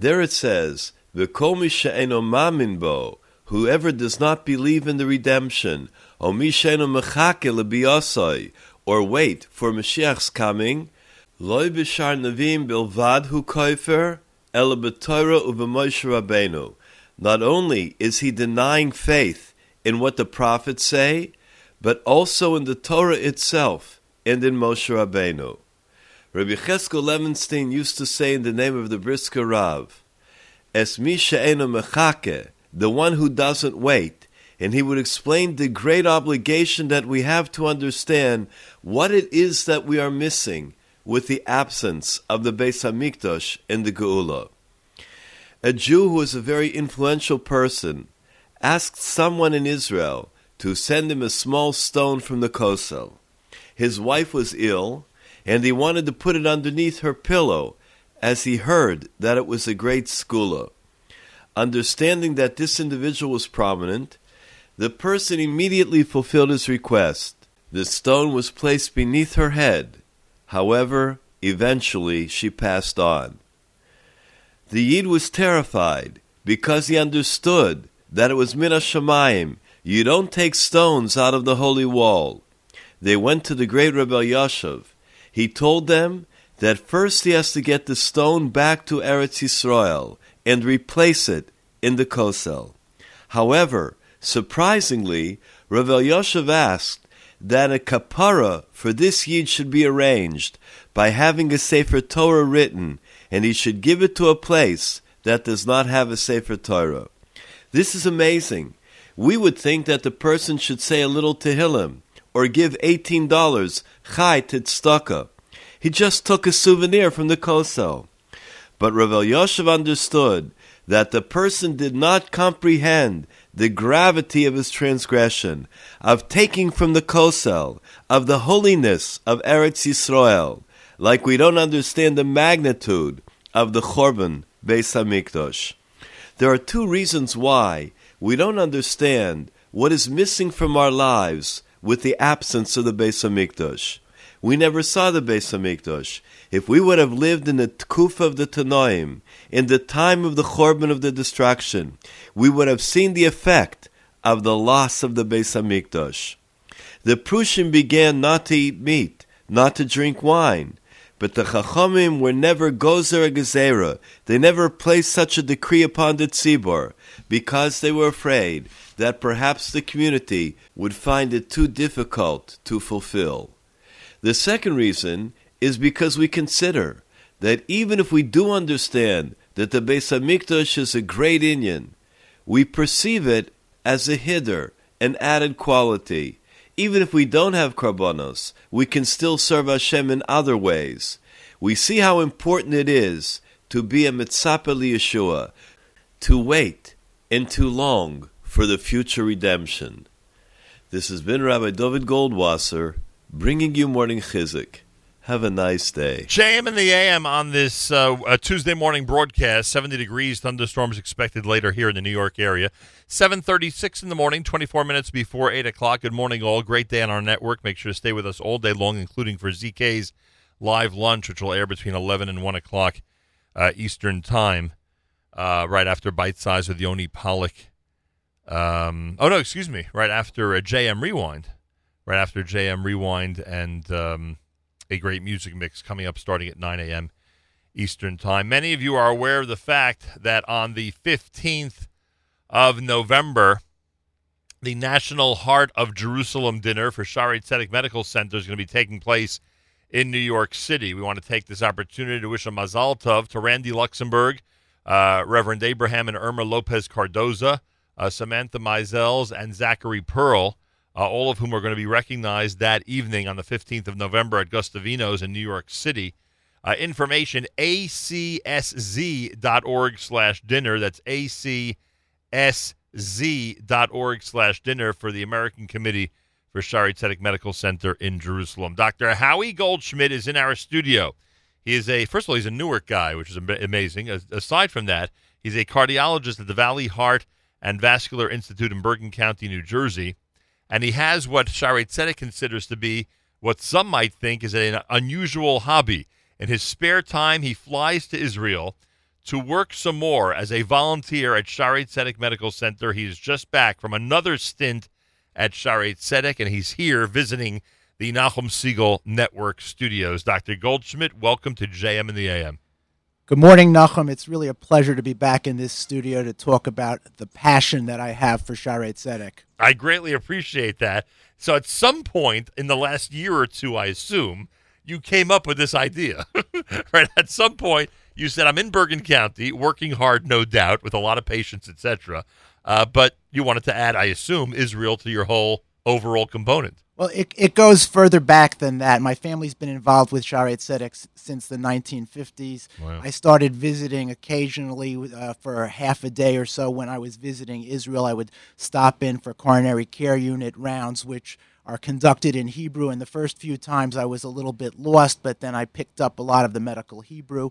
There it says, "V'kol mi she'eno mamin bo," whoever does not believe in the redemption, or wait for Mashiach's coming, loy b'shar navim bilvad hu koifer, ela b'Torah u'b'Moshe Rabbeinu. Not only is he denying faith in what the prophets say, but also in the Torah itself and in Moshe Rabbeinu. Rabbi Cheskel Levenstein used to say in the name of the Brisker Rav, Es mi mechake, the one who doesn't wait, and he would explain the great obligation that we have to understand what it is that we are missing with the absence of the Beis Hamikdash in the Geula. A Jew who was a very influential person asked someone in Israel to send him a small stone from the Kosel. His wife was ill, and he wanted to put it underneath her pillow as he heard that it was a great skula. Understanding that this individual was prominent, the person immediately fulfilled his request. The stone was placed beneath her head. However, eventually she passed on. The Yid was terrified because he understood that it was min Shamayim. You don't take stones out of the holy wall. They went to the great Reb Elyashiv. He told them that first he has to get the stone back to Eretz Yisrael and replace it in the Kosel. However, surprisingly, Rav Elyashiv asked that a kapara for this yid should be arranged by having a Sefer Torah written, and he should give it to a place that does not have a Sefer Torah. This is amazing. We would think that the person should say a little Tehillim or give $18 chai. He just took a souvenir from the Kosel. But Rav Elyashiv understood that the person did not comprehend the gravity of his transgression, of taking from the Kosel, of the holiness of Eretz Yisrael, like we don't understand the magnitude of the Chorban Beis Hamikdash. There are two reasons why we don't understand what is missing from our lives with the absence of the Beis Hamikdash. We never saw the Beis Hamikdash. If we would have lived in the Tkufa of the Tanoim, in the time of the Chorban of the destruction, we would have seen the effect of the loss of the Beis Hamikdash. The Prushim began not to eat meat, not to drink wine, but the Chachamim were never gozer gezerah. They never placed such a decree upon the tzibor because they were afraid that perhaps the community would find it too difficult to fulfill. The second reason is because we consider that even if we do understand that the Beis Hamikdash is a great Inyan, we perceive it as a hiddur, an added quality. Even if we don't have karbonos, we can still serve Hashem in other ways. We see how important it is to be a mitzapah Yeshua, to wait and to long for the future redemption. This has been Rabbi David Goldwasser bringing you morning chizuk. Have a nice day. JM in the AM on this uh, Tuesday morning broadcast. 70 degrees, thunderstorms expected later here in the New York area. 7:36 in the morning, 24 minutes before 8 o'clock. Good morning, all. Great day on our network. Make sure to stay with us all day long, including for ZK's live lunch, which will air between 11 and 1 o'clock uh, Eastern Time, uh, right after Bite Size with Yoni Pollock. Um, oh no, excuse me. Right after uh, JM Rewind, right after JM Rewind, and um, a great music mix coming up starting at 9 a.m. Eastern Time. Many of you are aware of the fact that on the 15th of November, the National Heart of Jerusalem dinner for Shaare Zedek Medical Center is going to be taking place in New York City. We want to take this opportunity to wish a mazal tov to Randy Luxembourg, uh, Reverend Abraham and Irma Lopez Cardoza, uh, Samantha Mizels, and Zachary Pearl, uh, all of whom are going to be recognized that evening on the 15th of November at Guastavino's in New York City. Uh, information, acsz.org slash dinner. That's acsz.org slash dinner for the American Committee for Shaare Zedek Medical Center in Jerusalem. Dr. Howie Goldschmidt is in our studio. He is a, first of all, he's a Newark guy, which is amazing. As- aside from that, he's a cardiologist at the Valley Heart and Vascular Institute in Bergen County, New Jersey. And he has what Shaare Zedek considers to be what some might think is an unusual hobby. In his spare time, he flies to Israel to work some more as a volunteer at Shaare Zedek Medical Center. He is just back from another stint at Shaare Zedek, and he's here visiting the Nachum Segal Network studios. Dr. Goldschmidt, welcome to JM and the AM. Good morning, Nachum. It's really a pleasure to be back in this studio to talk about the passion that I have for Shaare Zedek. I greatly appreciate that. So, at some point in the last year or two, I assume, you came up with this idea, right? At some point, you said, I'm in Bergen County, working hard, no doubt, with a lot of patients, etc. Uh, but you wanted to add, I assume, Israel to your whole overall component. Well, it, it goes further back than that. My family's been involved with Shaare Zedek since the 1950s. Wow. I started visiting occasionally uh, for half a day or so. When I was visiting Israel, I would stop in for coronary care unit rounds, which are conducted in Hebrew. And the first few times I was a little bit lost, but then I picked up a lot of the medical Hebrew.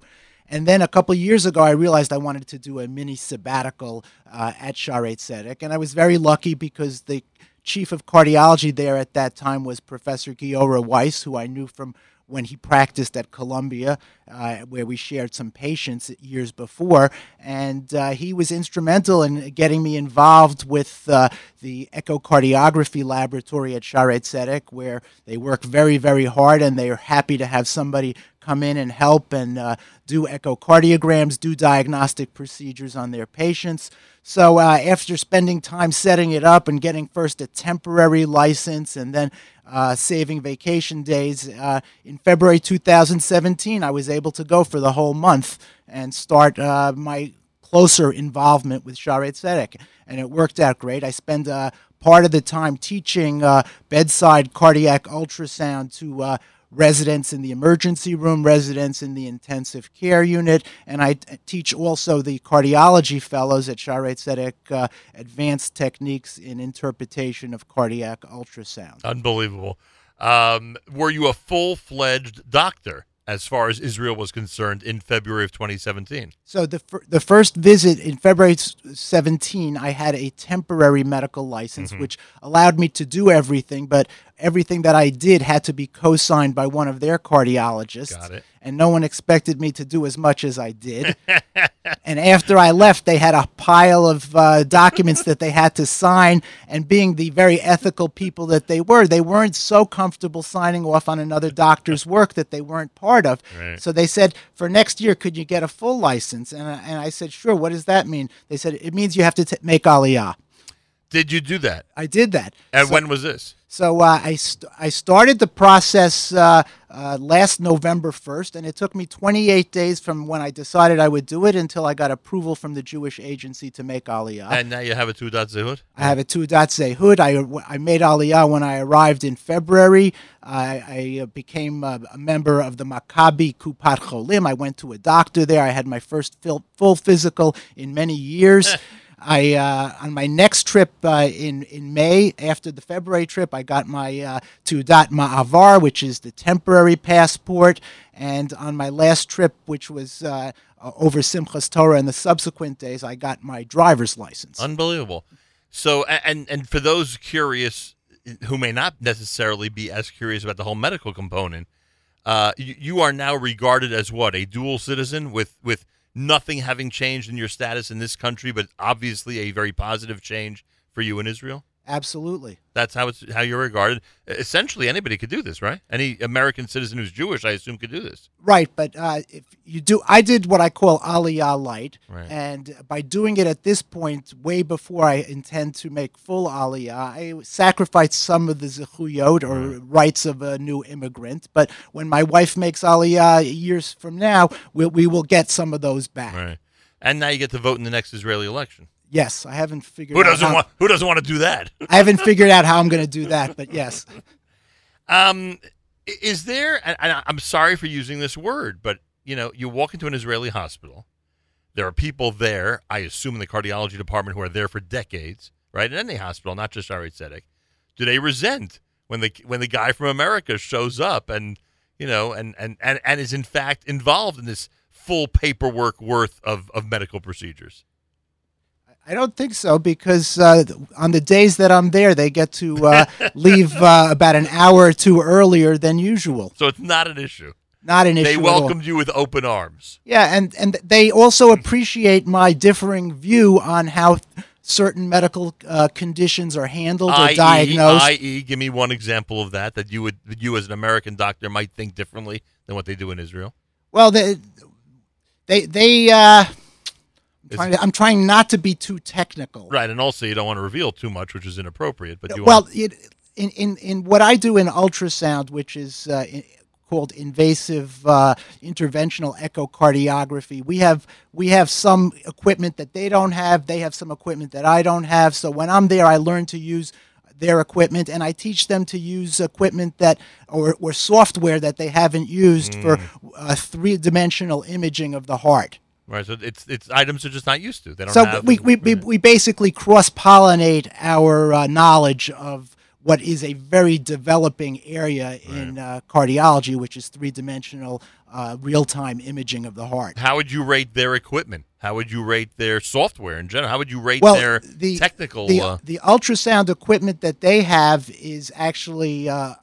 And then a couple years ago, I realized I wanted to do a mini sabbatical uh, at Shaare Zedek. And I was very lucky because the chief of cardiology there at that time was Professor Giora Weiss, who I knew from when he practiced at Columbia, uh, where we shared some patients years before. And uh, he was instrumental in getting me involved with uh, the echocardiography laboratory at Shaare Zedek, where they work very, very hard and they are happy to have somebody come in and help and uh, do echocardiograms, do diagnostic procedures on their patients. So uh, after spending time setting it up and getting first a temporary license and then uh, saving vacation days, uh, in February 2017, I was able to go for the whole month and start uh, my closer involvement with Shaare Zedek. And it worked out great. I spend uh, part of the time teaching bedside cardiac ultrasound to residents in the emergency room, residents in the intensive care unit, and I teach also the cardiology fellows at Shaare Zedek uh, advanced techniques in interpretation of cardiac ultrasound. Unbelievable. Um, were you a full fledged doctor as far as Israel was concerned in February of 2017? So the fir- the first visit in February s- 17, I had a temporary medical license, Mhm. which allowed me to do everything, but everything that I did had to be co-signed by one of their cardiologists. Got it. And no one expected me to do as much as I did. and after I left, they had a pile of uh, documents that they had to sign. And being the very ethical people that they were, they weren't so comfortable signing off on another doctor's work that they weren't part of. Right. So they said, for next year, could you get a full license? And I, and I said, sure. What does that mean? They said, it means you have to t- make aliyah. Did you do that? I did that. And So- when was this? So uh, I, st- I started the process uh, uh, last November 1st, and it took me 28 days from when I decided I would do it until I got approval from the Jewish agency to make Aliyah. and now you have a teudat zehut? I have a teudat zehut. I, I made Aliyah when I arrived in February. I, I uh, became a, a member of the Maccabi Kupat Cholim. I went to a doctor there. I had my first full physical in many years. I uh, on my next trip uh, in in May after the February trip, I got my uh, Teudat Ma'avar, which is the temporary passport, and on my last trip, which was uh, over Simchas Torah and the subsequent days, I got my driver's license. Unbelievable. So, and and for those curious who may not necessarily be as curious about the whole medical component, uh, you, you are now regarded as what a dual citizen with with nothing having changed in your status in this country, but obviously a very positive change for you in Israel. Absolutely. That's how it's how you're regarded. Essentially, anybody could do this, right? Any American citizen who's Jewish, I assume, could do this. Right, but uh, if you do, I did what I call Aliyah light, Right. and by doing it at this point, way before I intend to make full Aliyah, I sacrificed some of the zechuyot or rights of a new immigrant. But when my wife makes Aliyah years from now, we, we will get some of those back. Right. And now you get to vote in the next Israeli election. Yes, I haven't figured. Who out doesn't how- want Who doesn't want to do that? I haven't figured out how I'm going to do that, but yes. Um, is there? And I'm sorry for using this word, but you know, you walk into an Israeli hospital. There are people there, I assume, in the cardiology department who are there for decades, right? In any hospital, not just our Tzedek. Do they resent when the when the guy from America shows up and you know and and and, and is in fact involved in this full paperwork worth of of medical procedures? I don't think so because uh, on the days that I'm there, they get to uh, leave uh, about an hour or two earlier than usual. So it's not an issue. Not an issue. They welcomed you with open arms. Yeah, and and they also appreciate my differing view on how certain medical uh, conditions are handled or diagnosed. i.e., give me one example of that that you would that you as an American doctor might think differently than what they do in Israel. well, they they they. I'm, trying to, I'm trying not to be too technical. Right, and also you don't want to reveal too much, which is inappropriate. But you well, want, it, in, in in what I do in ultrasound, which is uh, i- called invasive uh, interventional echocardiography, we have we have some equipment that they don't have. They have some equipment that I don't have. So when I'm there, I learn to use their equipment and I teach them to use equipment that or, or software that they haven't used for Mm. uh, three dimensional imaging of the heart. Right, so it's it's items they're just not used to. They don't So have. we, we, we, we basically cross pollinate our uh, knowledge of what is a very developing area in uh, cardiology, which is three dimensional uh, real time imaging of the heart. how would you rate their equipment? How would you rate their software in general? How would you rate Well, their the- technical? The, uh, the ultrasound equipment that they have is actually uh,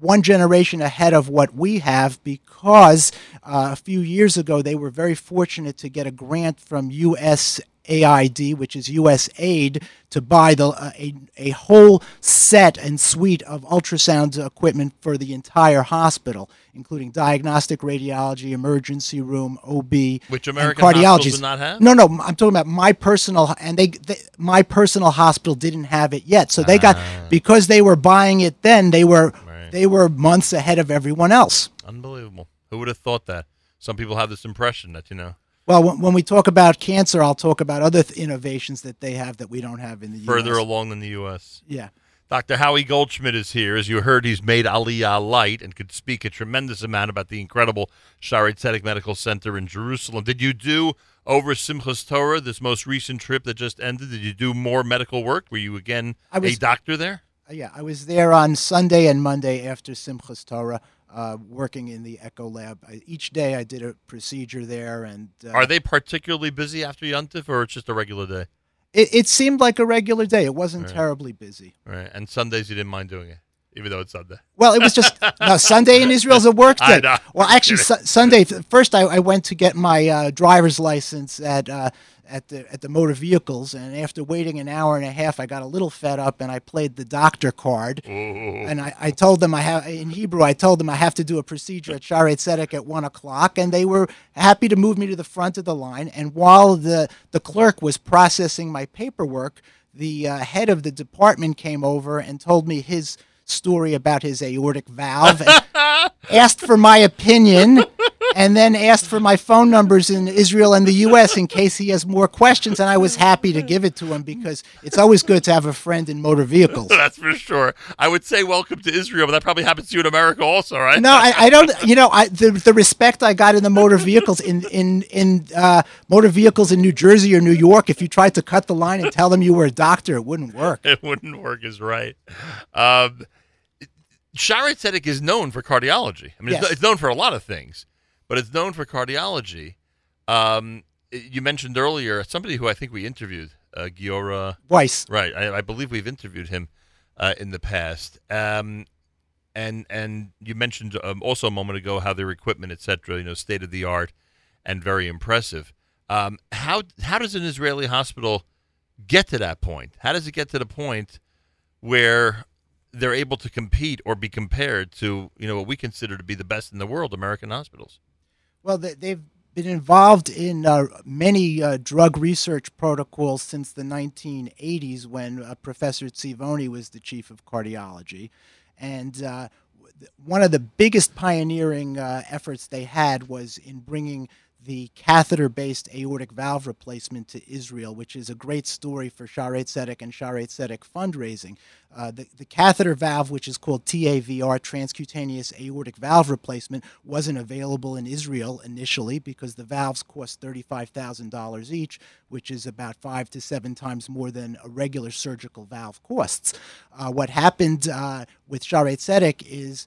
one generation ahead of what we have because uh, a few years ago they were very fortunate to get a grant from USAID, which is US Aid, to buy the uh, a, a whole set and suite of ultrasound equipment for the entire hospital, including diagnostic radiology, emergency room, OB, Which American cardiology. not have? No, no, I'm talking about my personal, and they, they my personal hospital didn't have it yet, so they got Ah. because they were buying it then. They were they were months ahead of everyone else. unbelievable. Who would have thought that? Some people have this impression that you know Well, when, when we talk about cancer, I'll talk about other th- innovations that they have that we don't have in the US. further US. along than the U.S. Yeah. Dr. Howie Goldschmidt is here. As you heard, he's made Aliyah light and could speak a tremendous amount about the incredible Shaare Zedek Medical Center in Jerusalem. Did you do over Simchas Torah, this most recent trip that just ended? Did you do more medical work? Were you again was- a doctor there? Uh, Yeah, I was there on Sunday and Monday after Simchas Torah, uh, working in the echo lab. I, each day I did a procedure there, and uh, Are they particularly busy after Yontif, or it's just a regular day? it, it seemed like a regular day. It wasn't Right. terribly busy. Right. And Sundays you didn't mind doing it, even though it's Sunday. Well, it was just no Sunday in Israel is a work day. Well, actually, su- Sunday first I, I went to get my uh, driver's license at uh, at the at the motor vehicles, and after waiting an hour and a half, I got a little fed up, and I played the doctor card. And I, I told them I have in Hebrew. I told them I have to do a procedure at Shaare Zedek at one o'clock, and they were happy to move me to the front of the line. And while the the clerk was processing my paperwork, the uh, head of the department came over and told me his story about his aortic valve and asked for my opinion and then asked for my phone numbers in Israel and the U.S. in case he has more questions. And I was happy to give it to him because it's always good to have a friend in motor vehicles. That's for sure. I would say welcome to Israel, but that probably happens to you in America also, right? No, I, I don't. You know, I, the the respect I got in the motor vehicles in in in uh, motor vehicles in New Jersey or New York. If you tried to cut the line and tell them you were a doctor, it wouldn't work. it wouldn't work is right. Um, Shaare Zedek is known for cardiology. I mean, Yes. it's known for a lot of things, but it's known for cardiology. Um, you mentioned earlier somebody who I think we interviewed, uh, Giora Weiss. Right, I, I believe we've interviewed him uh, in the past. Um, and and you mentioned um, also a moment ago how their equipment, et cetera, you know, state of the art and very impressive. Um, how how does an Israeli hospital get to that point? How does it get to the point where they're able to compete or be compared to you know what we consider to be the best in the world, American hospitals? Well, they, they've been involved in uh, many uh, drug research protocols since the 1980s when uh, Professor Tsivoni was the chief of cardiology. And uh, one of the biggest pioneering uh, efforts they had was in bringing the catheter-based aortic valve replacement to Israel, which is a great story for Shaare Zedek and Shaare Zedek fundraising. Uh, the, the catheter valve, which is called TAVR, transcutaneous aortic valve replacement, wasn't available in Israel initially because the valves cost $35,000 each, which is about five to seven times more than a regular surgical valve costs. Uh, what happened uh, with Shaare Zedek is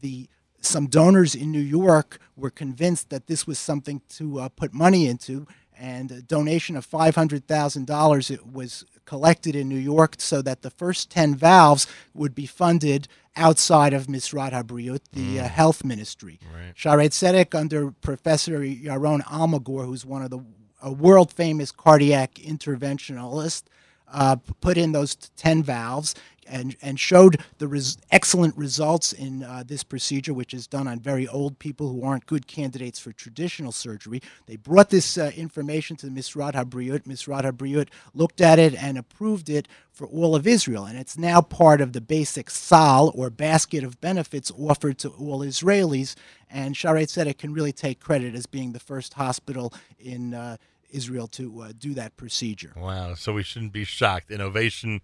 the some donors in New York were convinced that this was something to uh, put money into, and a donation of $500,000 it was collected in New York so that the first 10 valves would be funded outside of Misrad HaBriyut, the uh, health ministry. Right. Shaare Zedek, under Professor Yaron Almagor, who's one of the a world famous cardiac interventionalist, uh, put in those t- 10 valves and, and showed the res- excellent results in uh, this procedure, which is done on very old people who aren't good candidates for traditional surgery. They brought this uh, information to Misrad HaBriyut. Misrad HaBriyut looked at it and approved it for all of Israel. And it's now part of the basic sal, or basket of benefits offered to all Israelis. And Shaare Zedek can really take credit as being the first hospital in uh, Israel to uh, do that procedure. Wow. So we shouldn't be shocked. Innovation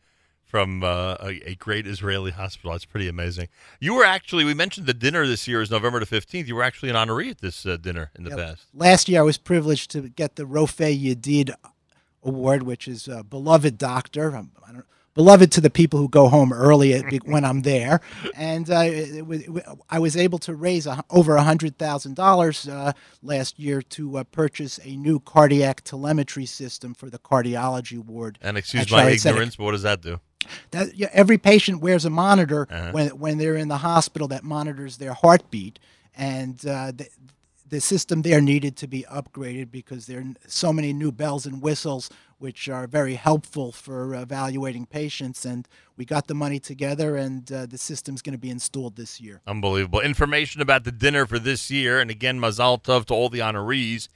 from uh, a, a great Israeli hospital. That's pretty amazing. You were actually, we mentioned the dinner this year is November the 15th. You were actually an honoree at this uh, dinner in the past. Last year, I was privileged to get the Rofe Yedid Award, which is a beloved doctor. Um, I don't, beloved to the people who go home early when I'm there. And uh, it, was- it I was able to raise a, over $100,000 uh, last year to uh, purchase a new cardiac telemetry system for the cardiology ward. And excuse my ignorance, but what does that do? That yeah, every patient wears a monitor Uh-huh. when when they're in the hospital that monitors their heartbeat, and uh, the the system there needed to be upgraded because there are so many new bells and whistles which are very helpful for evaluating patients. And we got the money together, and uh, the system's going to be installed this year. Unbelievable. Information about the dinner for this year, and again, Mazal Tov to all the honorees,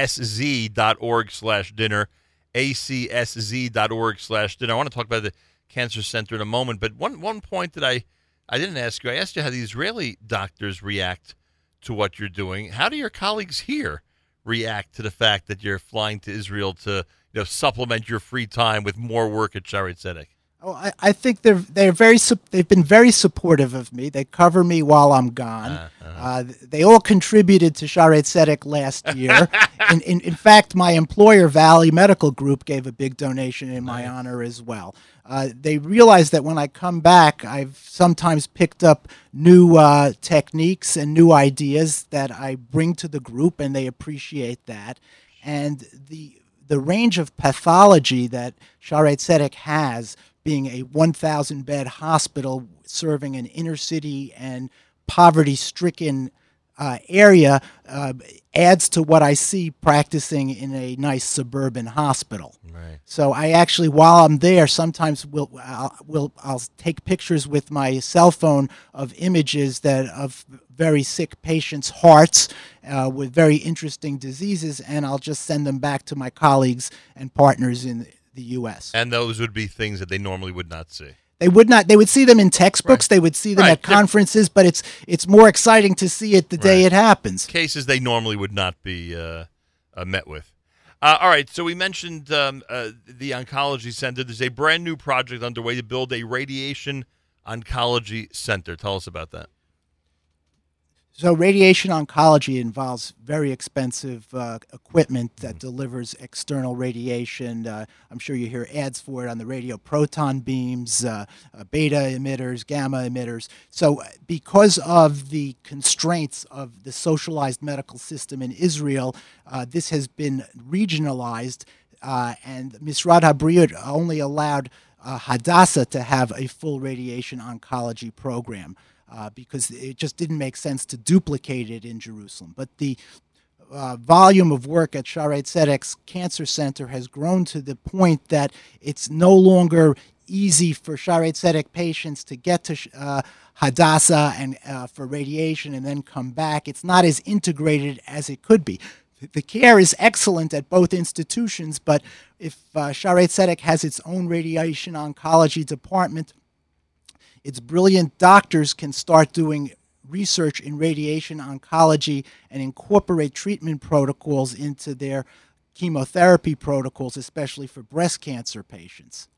acsz.org slash dinner, acsz.org slash dinner. I want to talk about the Cancer Center in a moment, but one, one point that I, I didn't ask you, I asked you how the Israeli doctors react to what you're doing. How do your colleagues here react to the fact that you're flying to Israel to you know, supplement your free time with more work at Shaare Zedek? Oh, I, I think they're they're very they've been very supportive of me. They cover me while I'm gone. uh they all contributed to Shaare Zedek last year. in, in in fact, my employer Valley Medical Group gave a big donation in my honor as well. Uh, they realize that when I come back, I've sometimes picked up new uh, techniques and new ideas that I bring to the group, and they appreciate that. And the the range of pathology that Shaare Zedek has, being a 1,000 bed hospital serving an inner city and poverty stricken uh, area, uh, adds to what I see practicing in a nice suburban hospital. Right. So I actually, while I'm there, sometimes will I'll, will I'll take pictures with my cell phone of images that of very sick patients' hearts uh, with very interesting diseases, and I'll just send them back to my colleagues and partners in the U.S. And those would be things that they normally would not see. They would not. They would see them in textbooks. They would see them Right. at conferences. But it's it's more exciting to see it the day it happens. Cases they normally would not be uh, uh, met with. Uh, all right, so we mentioned um, uh, the oncology center. There's a brand new project underway to build a radiation oncology center. Tell us about that. So radiation oncology involves very expensive uh, equipment that delivers external radiation. Uh, I'm sure you hear ads for it on the radio: proton beams, uh, uh, beta emitters, gamma emitters. So, uh, because of the constraints of the socialized medical system in Israel, uh, this has been regionalized, uh, and Misrad Habriut only allowed uh, Hadassah to have a full radiation oncology program uh, because it just didn't make sense to duplicate it in Jerusalem. But the uh, volume of work at Shaare Zedek's Cancer Center has grown to the point that it's no longer easy for Shaare Zedek patients to get to uh, Hadassah and uh, for radiation and then come back. It's not as integrated as it could be. The care is excellent at both institutions, but if uh, Shaare Zedek has its own radiation oncology department, its brilliant doctors can start doing research in radiation oncology and incorporate treatment protocols into their chemotherapy protocols, especially for breast cancer patients.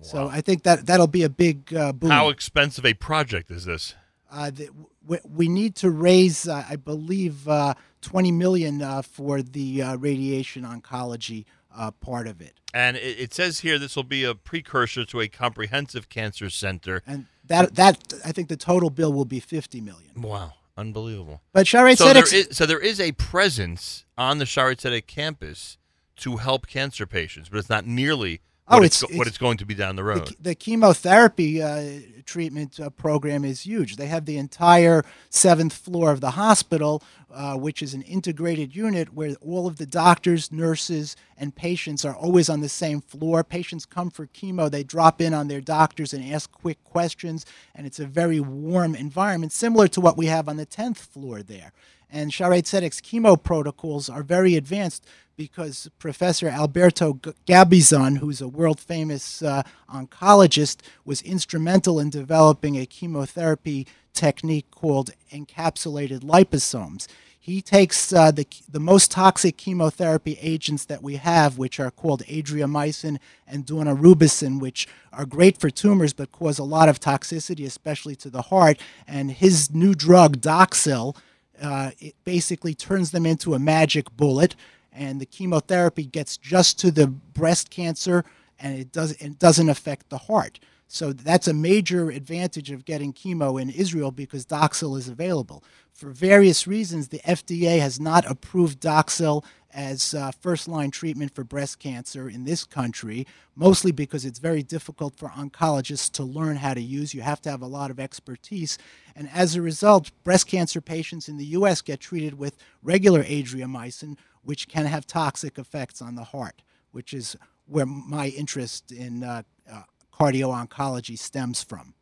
So I think that that'll be a big uh, boom. How expensive a project is this? Uh, the, we, we need to raise, uh, I believe, uh, 20 million uh, for the uh, radiation oncology uh, part of it. And it, it says here this will be a precursor to a comprehensive cancer center. And that that I think the total bill will be 50 million. Wow, unbelievable! But Sharet so there Tzedek's- so there is a presence on the Tzedek campus to help cancer patients, but it's not nearly Oh, what, it's- it's, what it's- going to be down the road. The chemotherapy uh, treatment uh, program is huge. They have the entire seventh floor of the hospital, uh, which is an integrated unit where all of the doctors, nurses, and patients are always on the same floor. Patients come for chemo, they drop in on their doctors and ask quick questions, and it's a very warm environment, similar to what we have on the 10th floor there. And Shaare Zedek's chemo protocols are very advanced because Professor Alberto Gabizon, who's a world famous uh, oncologist, was instrumental in developing a chemotherapy technique called encapsulated liposomes. He takes uh, the, the most toxic chemotherapy agents that we have, which are called adriamycin and daunorubicin, which are great for tumors but cause a lot of toxicity, especially to the heart. And his new drug, Doxil, uh, it basically turns them into a magic bullet, and the chemotherapy gets just to the breast cancer, and it does it doesn't affect the heart. So that's a major advantage of getting chemo in Israel because Doxil is available. For various reasons, the FDA has not approved Doxil as uh, first line treatment for breast cancer in this country, mostly because it's very difficult for oncologists to learn how to use. You have to have a lot of expertise. And as a result, breast cancer patients in the U.S. get treated with regular adriamycin, which can have toxic effects on the heart, which is where my interest in uh, uh, cardio oncology stems from.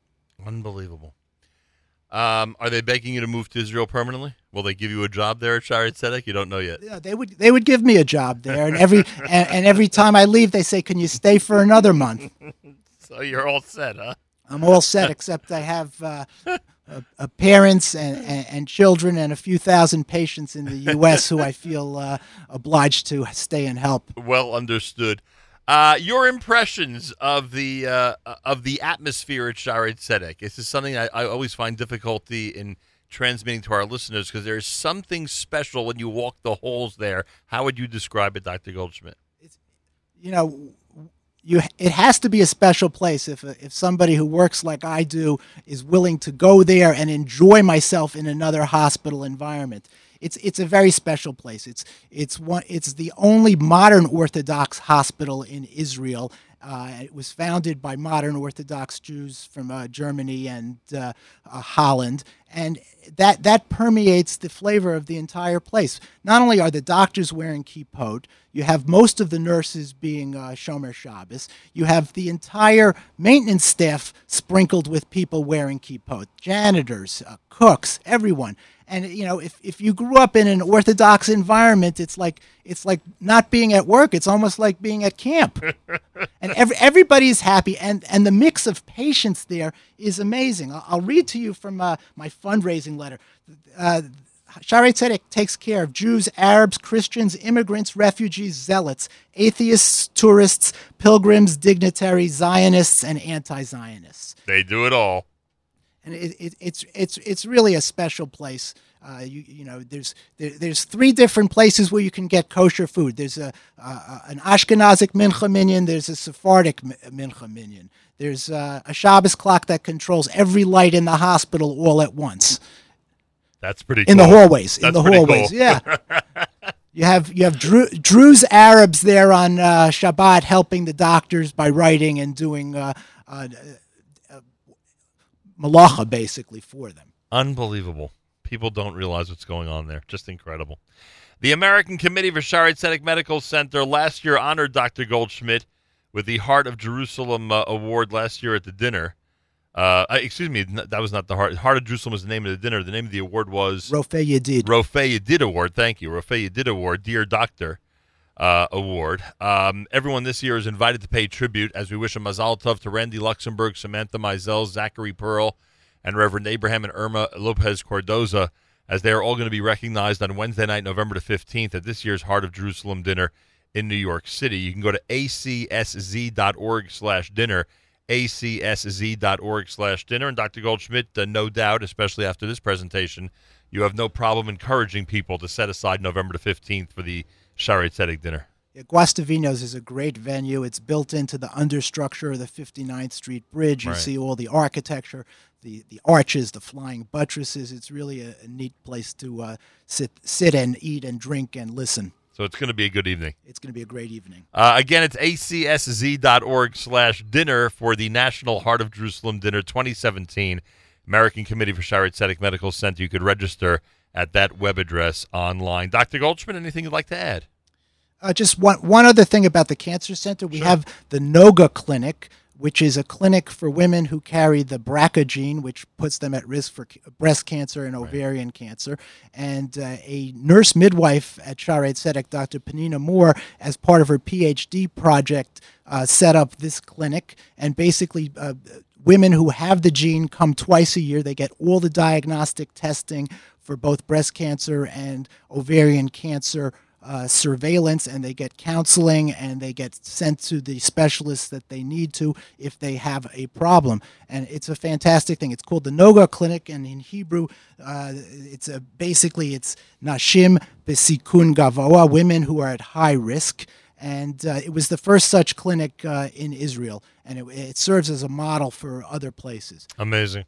Unbelievable. Um, are they begging you to move to Israel permanently? Will they give you a job there at Shaare Zedek? You don't know yet. Yeah, they would they would give me a job there, and every and, and every time I leave, they say, "Can you stay for another month?" So you're all set, huh? I'm all set, except I have uh, uh, uh, parents and, and, and children and a few thousand patients in the U.S. who I feel uh, obliged to stay and help. Well understood. Uh, your impressions of the uh, of the atmosphere at Shaare Zedek. This is something I, I always find difficulty in transmitting to our listeners because there's something special when you walk the halls there. How would you describe it, Dr. Goldschmidt? It's, you know, you it has to be a special place if if somebody who works like I do is willing to go there and enjoy myself in another hospital environment. It's it's a very special place. It's it's one it's the only modern Orthodox hospital in Israel. Uh, it was founded by modern Orthodox Jews from uh, Germany and uh, uh, Holland, and that that permeates the flavor of the entire place. Not only are the doctors wearing kippot, you have most of the nurses being uh, Shomer Shabbos. You have the entire maintenance staff sprinkled with people wearing kippot, janitors, uh, cooks, everyone. And you know, if, if you grew up in an Orthodox environment, it's like it's like not being at work. It's almost like being at camp. and every, everybody's happy, and and the mix of patients there is amazing. I'll, I'll read to you from uh, my fundraising letter. Uh, Shaarei Tzedek takes care of Jews, Arabs, Christians, immigrants, refugees, zealots, atheists, tourists, pilgrims, dignitaries, Zionists, and anti-Zionists. They do it all. And it, it, it's it's it's really a special place. Uh, you you know, there's there, there's three different places where you can get kosher food. There's a uh, an Ashkenazic mincha minyan. There's a Sephardic mi- mincha minyan. There's uh, a Shabbos clock that controls every light in the hospital all at once That's pretty in the hallways. in the hallways, cool. yeah. You have you have Drew, Druze Arabs there on uh, Shabbat helping the doctors by writing and doing uh, uh, malacha basically for them. Unbelievable. People don't realize what's going on there. Just incredible. The American Committee for Shaarei Tzedek Medical Center last year honored Dr. Goldschmidt with the Heart of Jerusalem uh, Award last year at the dinner. Uh, uh, excuse me, that was not the Heart. Heart of Jerusalem was the name of the dinner. The name of the award was Rofei Yedid. Rofei Yedid Award. Thank you. Rofei Yedid Award, Dear Doctor uh, Award. Um, everyone this year is invited to pay tribute as we wish a Mazal Tov to Randy Luxembourg, Samantha Mizell, Zachary Pearl, and Reverend Abraham and Irma Lopez Cordoza, as they are all going to be recognized on Wednesday night, November the 15th, at this year's Heart of Jerusalem dinner in New York City. You can go to acsz.org slash dinner, acsz.org slash dinner. And Dr. Goldschmidt, uh, no doubt, especially after this presentation, you have no problem encouraging people to set aside November the 15th for the Shaarei Tzedek dinner. Yeah, Guastavino's is a great venue. It's built into the understructure of the 59th Street Bridge. You Right. see all the architecture, the, the arches, the flying buttresses. It's really a, a neat place to uh, sit sit and eat and drink and listen. So it's going to be a good evening. It's going to be a great evening. Uh, again, it's acsz.org slash dinner for the National Heart of Jerusalem Dinner 2017 American Committee for Shaarei Tzedek Medical Center. You could register at that web address online. Dr. Goldschmidt, anything you'd like to add? Uh, just one one other thing about the cancer center. We have the Noga Clinic, which is a clinic for women who carry the BRCA gene, which puts them at risk for breast cancer and ovarian cancer. And uh, a nurse midwife at Shaarei Tzedek, Dr. Pnina Mor, as part of her PhD project, uh, set up this clinic. And basically, uh, women who have the gene come twice a year. They get all the diagnostic testing for both breast cancer and ovarian cancer uh, surveillance and they get counseling and they get sent to the specialists that they need to if they have a problem. And it's a fantastic thing. It's called the Noga Clinic, and in Hebrew, uh, it's a, basically it's Nashim Besikun Gavoa, women who are at high risk. And uh, it was the first such clinic uh, in Israel, and it, it serves as a model for other places. Amazing.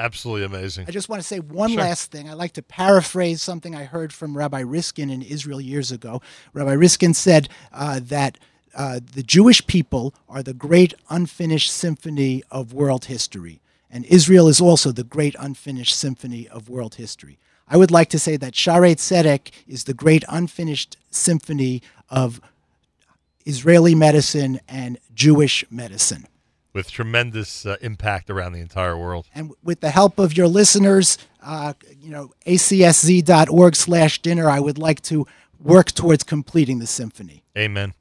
Absolutely amazing. I just want to say one Sure. last thing. I like to paraphrase something I heard from Rabbi Riskin in Israel years ago. Rabbi Riskin said uh, that uh, the Jewish people are the great unfinished symphony of world history, and Israel is also the great unfinished symphony of world history. I would like to say that Shaarei Tzedek is the great unfinished symphony of Israeli medicine and Jewish medicine. With tremendous uh, impact around the entire world. And with the help of your listeners, uh, you know, acsz.org slash dinner, I would like to work towards completing the symphony. Amen.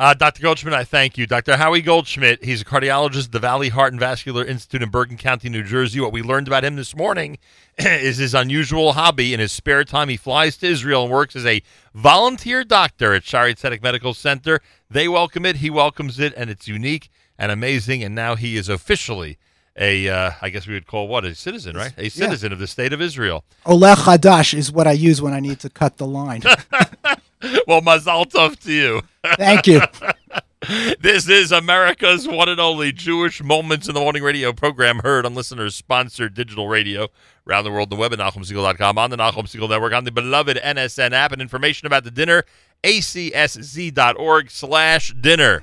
Uh, Dr. Goldschmidt, I thank you. Dr. Howie Goldschmidt, he's a cardiologist at the Valley Heart and Vascular Institute in Bergen County, New Jersey. What we learned about him this morning is his unusual hobby. In his spare time, he flies to Israel and works as a volunteer doctor at Shaare Zedek Medical Center. They welcome it, he welcomes it, and it's unique and amazing. And now he is officially a, uh, I guess we would call what, a citizen, right? A citizen of the state of Israel. Oleh Hadash is what I use when I need to cut the line. well, mazal tov to you. Thank you. this is America's one and only Jewish Moments in the Morning radio program heard on listeners sponsored digital radio around the world, the web at NachumSegal.com, on the Nachum Segal Network, on the beloved NSN app, and information about the dinner, acsz.org slash dinner.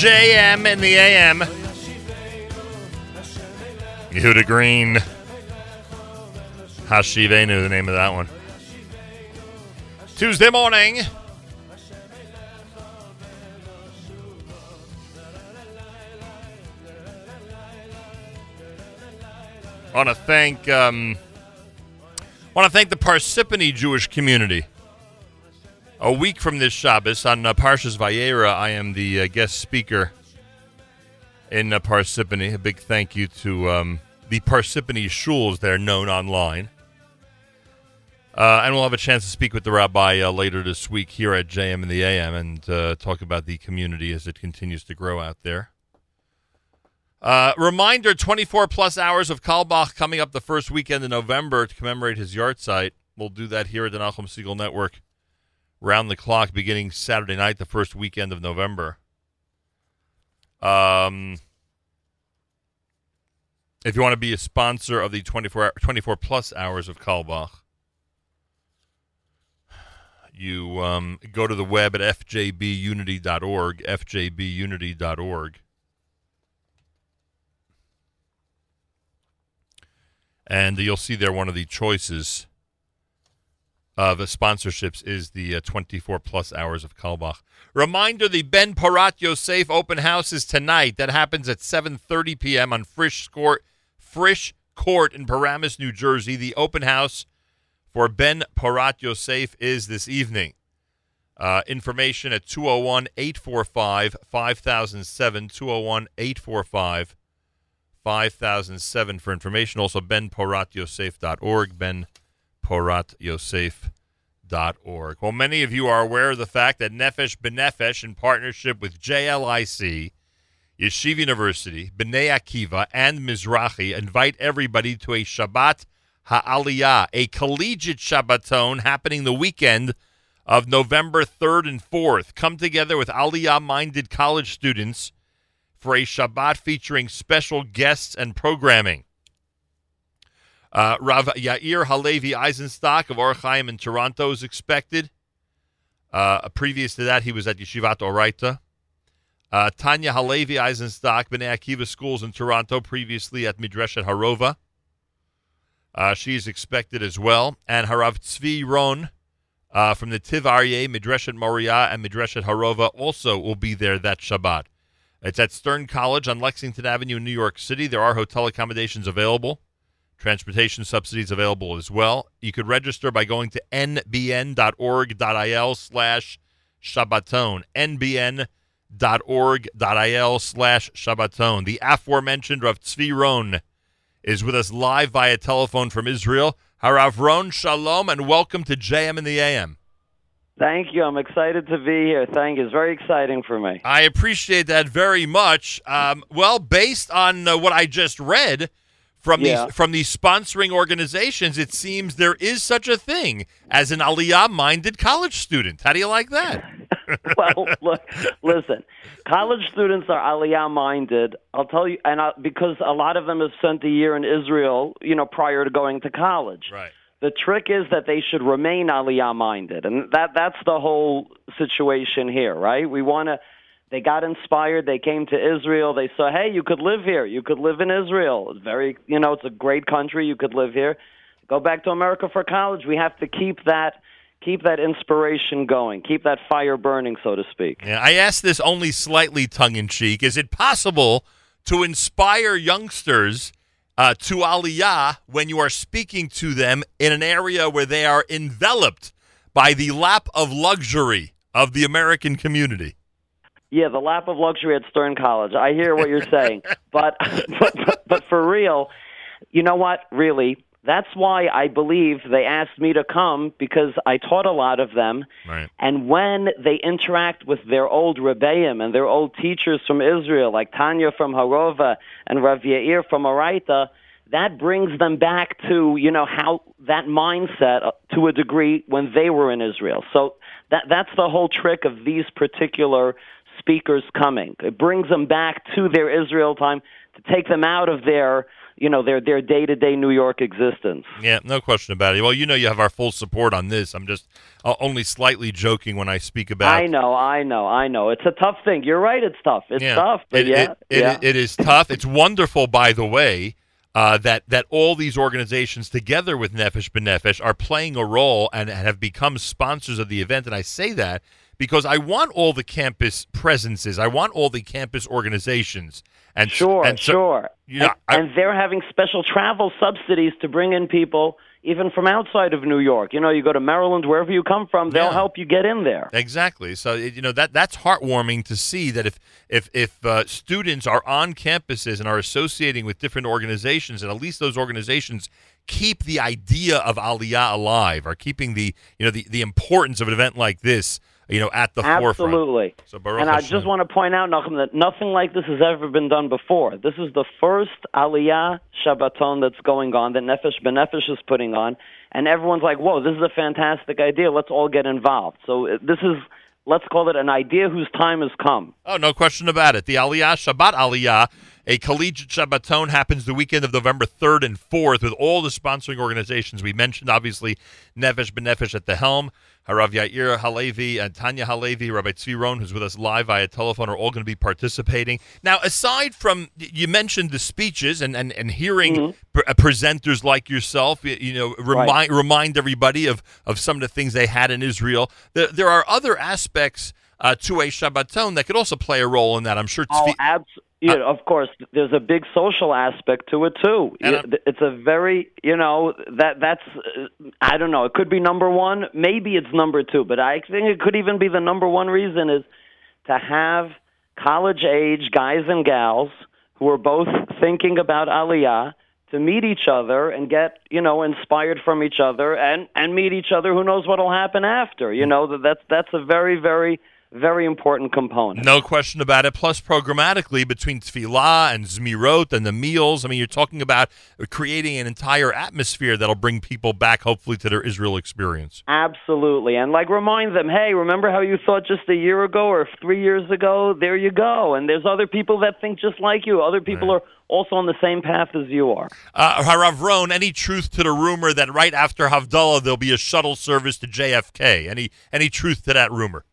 JM in the AM. Yehuda Green. Hashivenu, the name of that one. Tuesday morning. I want to thank um, want to thank the Parsippany Jewish community. A week from this Shabbos on uh, Parshas Vayera, I am the uh, guest speaker in uh, Parsippany. A big thank you to um, the Parsippany shuls. They're known online. Uh, and we'll have a chance to speak with the rabbi uh, later this week here at JM and the AM and uh, talk about the community as it continues to grow out there. Uh, reminder 24 plus hours of Carlebach coming up the first weekend in November to commemorate his yahrzeit. We'll do that here at the Nachum Segal Network round the clock beginning Saturday night, the first weekend of November. Um, if you want to be a sponsor of the 24, hour- 24 plus hours of Carlebach, you um, go to the web at fjbunity.org, fjbunity.org. And you'll see there one of the choices of sponsorships is the uh, 24 plus hours of Carlebach. Reminder: the Ben Porat Yosef open house is tonight. That happens at 7:30 p.m. on Frisch Court, Frisch Court in Paramus, New Jersey. The open house for Ben Porat Yosef is this evening. Uh, information at 201 845 5007. 201 845 5007 for information. Also, benporatyosef.org. benporatyosef.org. Well, many of you are aware of the fact that Nefesh B'Nefesh, in partnership with JLIC, Yeshiva University, Bnei Akiva, and Mizrahi, invite everybody to a Shabbat Ha'aliyah, a collegiate Shabbaton happening the weekend of November 3rd and 4th. Come together with Aliyah minded college students for a Shabbat featuring special guests and programming. Uh, Rav Yair Halevi Eisenstock of Orchaim in Toronto is expected. Uh, previous to that, he was at Yeshivat Oraita. Uh, Tanya Halevi Eisenstock, Bnei Akiva Schools in Toronto, previously at Midreshet Harova. Uh, she is expected as well. And Harav Tzvi Ron uh, from Nativ Aryeh, Midreshet Moriah, and Midreshet Harova also will be there that Shabbat. It's at Stern College on Lexington Avenue in New York City. There are hotel accommodations available, transportation subsidies available as well. You could register by going to nbn.org.il slash Shabbaton. nbn.org.il slash Shabbaton. The aforementioned Rav Tzvi Ron is with us live via telephone from Israel. Harav Ron, shalom, and welcome to JM in the AM. Thank you. I'm excited to be here. Thank you. It's very exciting for me. I appreciate that very much. Um, well, based on uh, what I just read from Yeah. these from these sponsoring organizations, it seems there is such a thing as an Aliyah-minded college student. How do you like that? well, look, listen. College students are Aliyah minded. I'll tell you, and I, because a lot of them have spent a year in Israel, you know, prior to going to college. Right. The trick is that they should remain Aliyah minded, and that that's the whole situation here, right? We want to. They got inspired. They came to Israel. They saw, hey, you could live here. You could live in Israel. It's very, you know, it's a great country. You could live here. Go back to America for college. We have to keep that keep that inspiration going, keep that fire burning, so to speak. Yeah, I ask this only slightly tongue in cheek. Is it possible to inspire youngsters uh, to Aliyah when you are speaking to them in an area where they are enveloped by the lap of luxury of the American community? Yeah, the lap of luxury at Stern College. I hear what you're saying, but, but but for real, you know what? Really, that's why I believe they asked me to come because I taught a lot of them. Right. And when they interact with their old rebbeim and their old teachers from Israel, like Tanya from Harova and Rav Yair from Oraita, that brings them back to you know how that mindset uh, to a degree when they were in Israel. So that that's the whole trick of these particular speakers coming. It brings them back to their Israel time to take them out of their you know their their day to day New York existence. Yeah, no question about it. Well, you know you have our full support on this. I'm just uh, only slightly joking when I speak about. I know, I know, I know. It's a tough thing. You're right. It's tough. It's Yeah. tough. But It- yeah, it- it- yeah. it is tough. It's wonderful, by the way, uh, that that all these organizations together with Nefesh B'Nefesh are playing a role and have become sponsors of the event. And I say that because I want all the campus presences. I want all the campus organizations. And Sure, and so- sure. You know, and, and they're having special travel subsidies to bring in people even from outside of New York. You know, you go to Maryland, wherever you come from, they'll Yeah. help you get in there. Exactly. So you know that that's heartwarming to see that if if if uh, students are on campuses and are associating with different organizations, and at least those organizations keep the idea of Aliyah alive, are keeping the you know the the importance of an event like this, you know, at the forefront. Absolutely. So Baruch and I Hashem. just want to point out, Nachum, that nothing like this has ever been done before. This is the first Aliyah Shabbaton that's going on that Nefesh B'Nefesh is putting on, and everyone's like, "Whoa, this is a fantastic idea! Let's all get involved." So uh, this is, let's call it an idea whose time has come. Oh, no question about it. The Aliyah, Shabbat Aliyah, a collegiate Shabbaton happens the weekend of November 3rd and 4th with all the sponsoring organizations. We mentioned, obviously, Nefesh B'Nefesh at the helm. Harav Yair Halevi and Tanya Halevi, Rabbi Tzvi Ron, who's with us live via telephone, are all going to be participating. Now, aside from, you mentioned the speeches and, and, and hearing pre- uh, presenters like yourself, you, you know, remind, remind everybody of, of some of the things they had in Israel. There, there are other aspects uh, to a Shabbaton that could also play a role in that. I'm sure Oh, Tzvi, yeah, of course. There's a big social aspect to it too. It's a very, you know, that that's. Uh, I don't know. It could be number one. Maybe it's number two. But I think it could even be the number one reason is to have college age guys and gals who are both thinking about Aliyah to meet each other and get you know inspired from each other and and meet each other. Who knows what'll happen after? You know that that's that's a very very very important component. no question about it. Plus, programmatically between Tefillah and Zmirot and the meals, I mean, you're talking about creating an entire atmosphere that'll bring people back, hopefully, to their Israel experience. Absolutely. And like remind them, hey, remember how you thought just a year ago or three years ago? There you go. And there's other people that think just like you. Other people are also on the same path as you are. Uh, Harav Ron, any truth to the rumor that right after Havdalah there'll be a shuttle service to JFK? Any any truth to that rumor?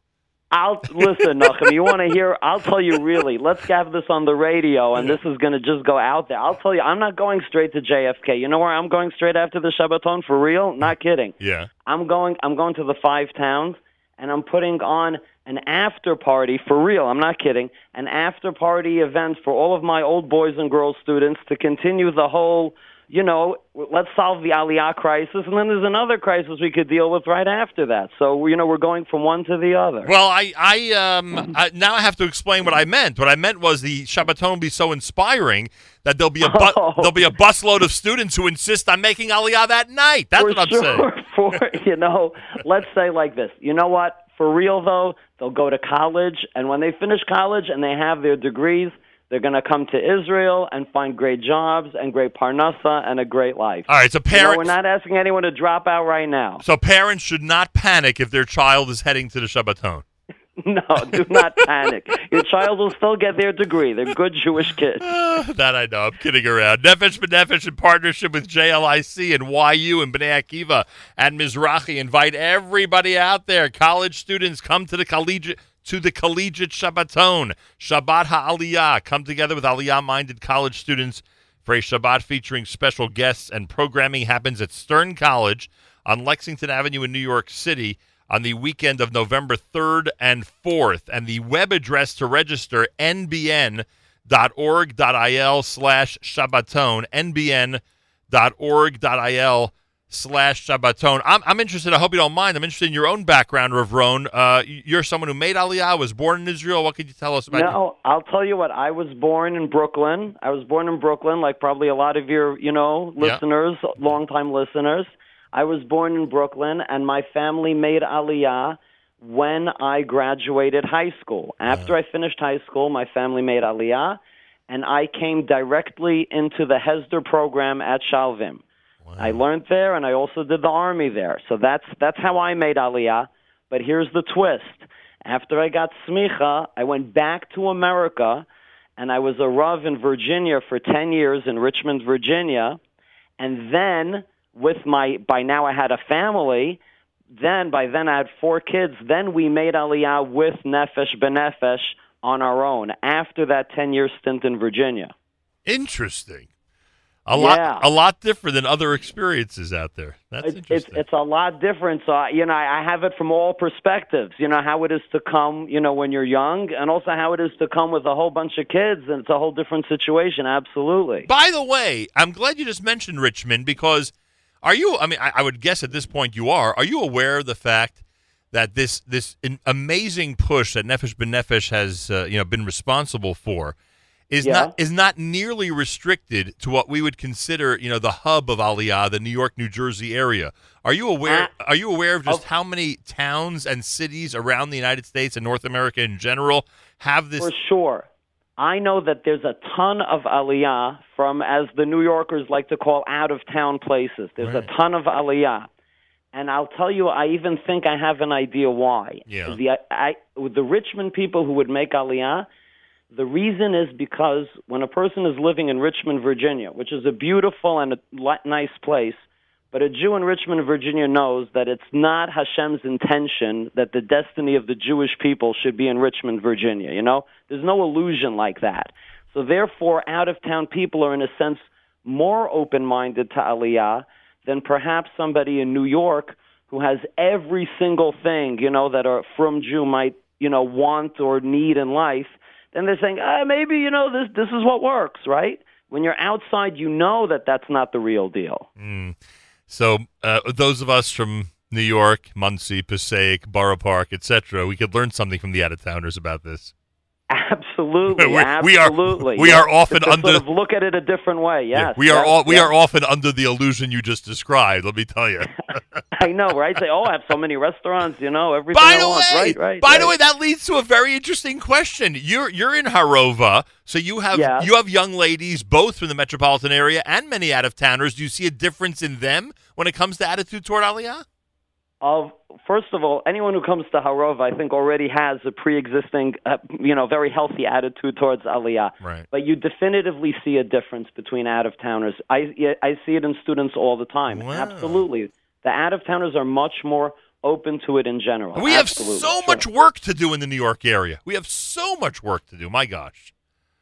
I'll listen, Nachum. You want to hear? I'll tell you really. Let's have this on the radio, and this is going to just go out there. I'll tell you, I'm not going straight to JFK. You know where I'm going straight after the Shabbaton for real? Not kidding. Yeah. I'm going. I'm going to the five towns, and I'm putting on an after party for real. I'm not kidding. An after party event for all of my old boys and girls students to continue the whole. You know, let's solve the Aliyah crisis, and then there's another crisis we could deal with right after that. So you know, we're going from one to the other. Well, I, I, um, I, now I have to explain what I meant. What I meant was the Shabbaton will be so inspiring that there'll be a bu- there'll be a busload of students who insist on making Aliyah that night. That's for what I'm sure, saying. For you know, let's say like this. You know what? For real though, they'll go to college, and when they finish college and they have their degrees, they're going to come to Israel and find great jobs and great parnasa and a great life. All right, so You know, parents, we're not asking anyone to drop out right now. so parents should not panic if their child is heading to the Shabbaton. No, do not panic. Your child will still get their degree. They're good Jewish kids. that I know. I'm kidding around. Nefesh B'Nefesh in partnership with JLIC and YU and B'nai Akiva and Mizrahi invite everybody out there. College students come to the collegiate to the collegiate Shabbaton, Shabbat HaAliyah. Come together with Aliyah-minded college students for a Shabbat featuring special guests and programming happens at Stern College on Lexington Avenue in New York City on the weekend of November 3rd and 4th. And the web address to register, nbn.org.il slash Shabbaton, nbn.org.il slash Shabbaton. I'm, I'm interested, I hope you don't mind, I'm interested in your own background, Rav Ron. Uh, you're someone who made Aliyah, was born in Israel. What could you tell us about No, I'll tell you what. I was born in Brooklyn. I was born in Brooklyn, like probably a lot of your, you know, Yeah. listeners, longtime listeners. I was born in Brooklyn, and my family made Aliyah when I graduated high school. After I finished high school, my family made Aliyah, and I came directly into the Hesder program at Sha'alvim. I learned there, and I also did the army there. So that's that's how I made Aliyah. But here's the twist: after I got smicha, I went back to America, and I was a rav in Virginia for ten years in Richmond, Virginia, and then with my by now I had a family. Then by then I had four kids. Then we made Aliyah with Nefesh B'Nefesh on our own after that ten year stint in Virginia. Interesting. A Yeah. lot, a lot different than other experiences out there. That's It's, it's it's a lot different. So I- you know, I I have it from all perspectives. You know how it is to come, you know, when you're young, and also how it is to come with a whole bunch of kids, and it's a whole different situation. Absolutely. By the way, I'm glad you just mentioned Richmond because are you? I mean, I, I would guess at this point you are. Are you aware of the fact that this this amazing push that Nefesh B'Nefesh has uh, you know been responsible for is Yeah. not is not nearly restricted to what we would consider you know the hub of Aliyah, the New York New Jersey area. Are you aware? Uh, are you aware of just oh. how many towns and cities around the United States and North America in general have this? For sure. I know that there's a ton of aliyah from, as the New Yorkers like to call, out of town places. There's a ton of aliyah. And I'll tell you, I even think I have an idea why. Yeah. The, I, the Richmond people who would make aliyah, the reason is because when a person is living in Richmond, Virginia, which is a beautiful and a nice place, but a Jew in Richmond, Virginia knows that it's not Hashem's intention that the destiny of the Jewish people should be in Richmond, Virginia. You know, there's no illusion like that. So therefore, out of town people are in a sense more open minded to Aliyah than perhaps somebody in New York who has every single thing, you know, that a from Jew might, you know, want or need in life. Then they're saying, ah, maybe, you know, this this is what works, right? When you're outside, you know that that's not the real deal. Mm. So uh, those of us from New York, Monsey, Passaic, Borough Park, etc., we could learn something from the out of towners about this. Absolutely, we are- absolutely. we Yes, are often to under- sort of look at it a different way. Yes, we are yes, all we yes. are often under the illusion you just described. Let me tell you. I know, right? Say, oh, I have so many restaurants. You know, everything. By the way, right, right. by right. the way, that leads to a very interesting question. You're you're in Harova, so you have Yeah. you have young ladies both from the metropolitan area and many out of towners. Do you see a difference in them when it comes to attitude toward Aliyah? Of first of all, anyone who comes to Harova, I think, already has a pre-existing, uh, you know, very healthy attitude towards Aliyah. Right. But you definitively see a difference between out-of-towners. I I see it in students all the time. Absolutely, the out-of-towners are much more open to it in general. We have Absolutely. so much work to do in the New York area. We have so much work to do. My gosh.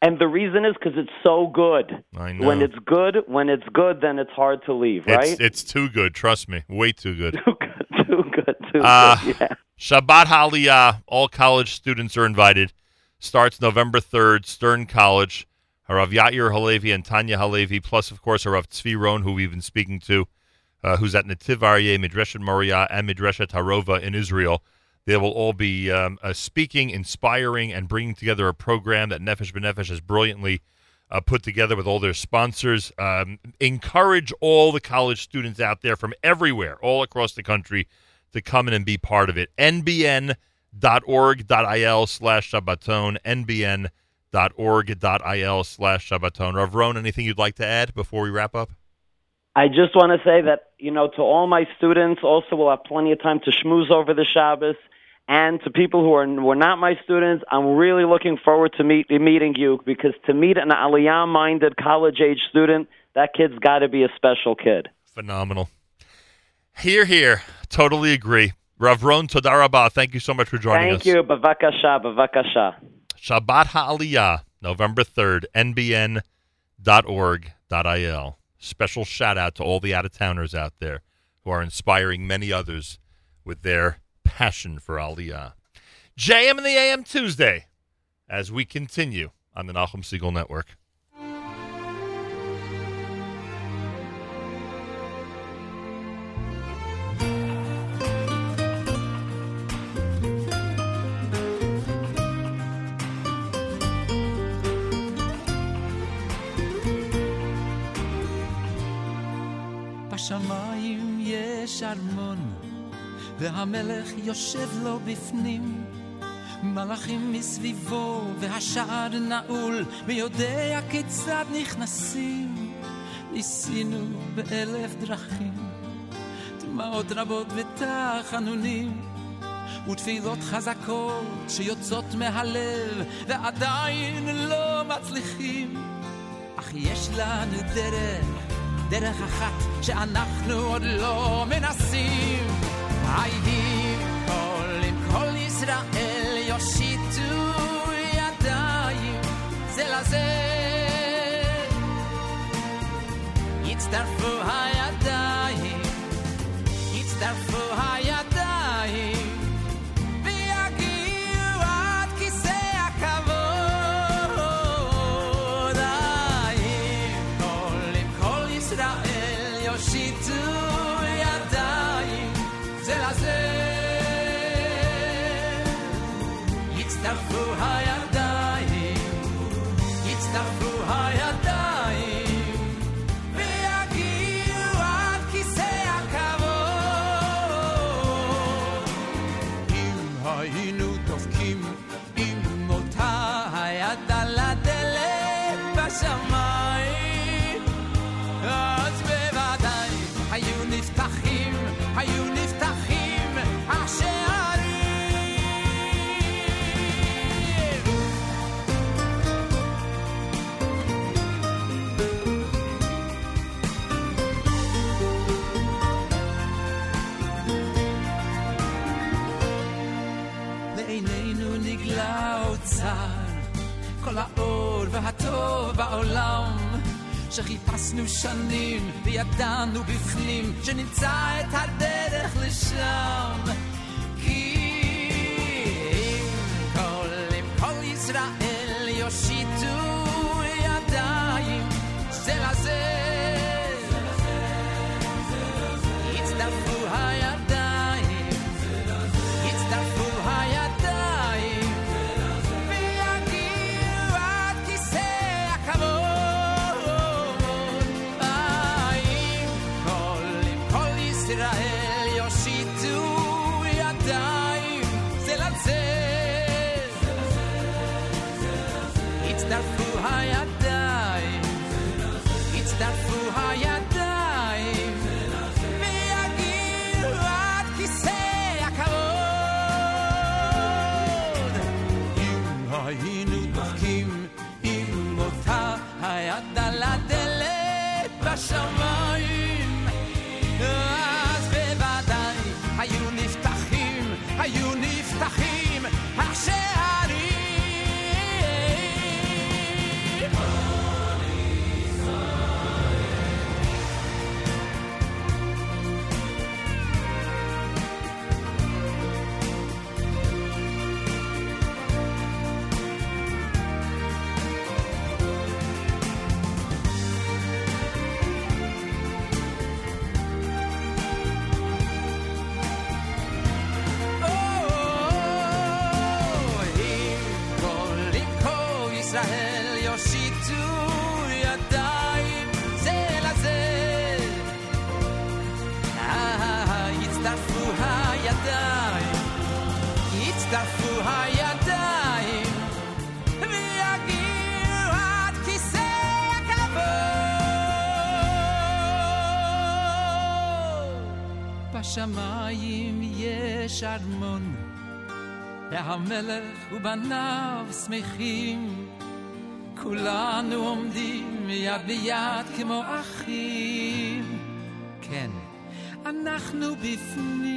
And the reason is because it's so good. I know. When it's good, when it's good, then it's hard to leave, right? It's, it's too good. Trust me. Way too good. too good, too Uh, good. Yeah. Shabbat Haliyah. All college students are invited. Starts November 3rd, Stern College. Harav Yair Halevi and Tanya Halevi, plus, of course, Harav Tzvi Ron, who we've been speaking to, uh, who's at Nativ Aryeh, Midreshet Moriah, and Midreshet Harova in Israel. They will all be um, uh, speaking, inspiring, and bringing together a program that Nefesh B'Nefesh has brilliantly uh, put together with all their sponsors. Um, encourage all the college students out there from everywhere, all across the country, to come in and be part of it. nbn.org.il slash Shabbaton, nbn.org.il slash Shabbaton. Rav Ron, anything you'd like to add before we wrap up? I just want to say that, you know, to all my students, also we'll have plenty of time to schmooze over the Shabbos. And to people who are were not my students, I'm really looking forward to meet, meeting you because to meet an Aliyah-minded college-age student, that kid's got to be a special kid. Phenomenal. Here, here. Totally agree. Rav Ron Todarabah, thank you so much for joining Thank us. Thank you. Bavakasha, bavakasha. Shabbat Ha'aliyah, November 3rd, nbn.org.il. Special shout out to all the out of towners out there who are inspiring many others with their passion for Aliyah. JM and the AM Tuesday as we continue on the Nachum Segal Network. בשמיים יש ארמון והמלך יושב לו בפנים. מלאכים מסביבו, והשער נעול, מי יודע כיצד נכנסים. ניסינו באלף דרכים, דמעות רבות ותחנונים, ותפילות חזקות שיוצאות מהלב, ועדיין לא מצליחים. אך יש לנו דרך, דרך אחת שאנחנו עוד לא מנסים. היהי כל עם כל ישראל יושיטו ידיים זה לזה. יצטרפו הידיים, יצטרפו הידיים, והטוב בעולם, שחיפשנו שנים וידענו בפנים שנמצא את הדרך לשם. כי אם כל, אם כל ישראל יושיטו ידיים זה לזה, והמלך ובניו שמחים, כולנו עומדים יד ביד כמו אחים. כן, אנחנו בפנים.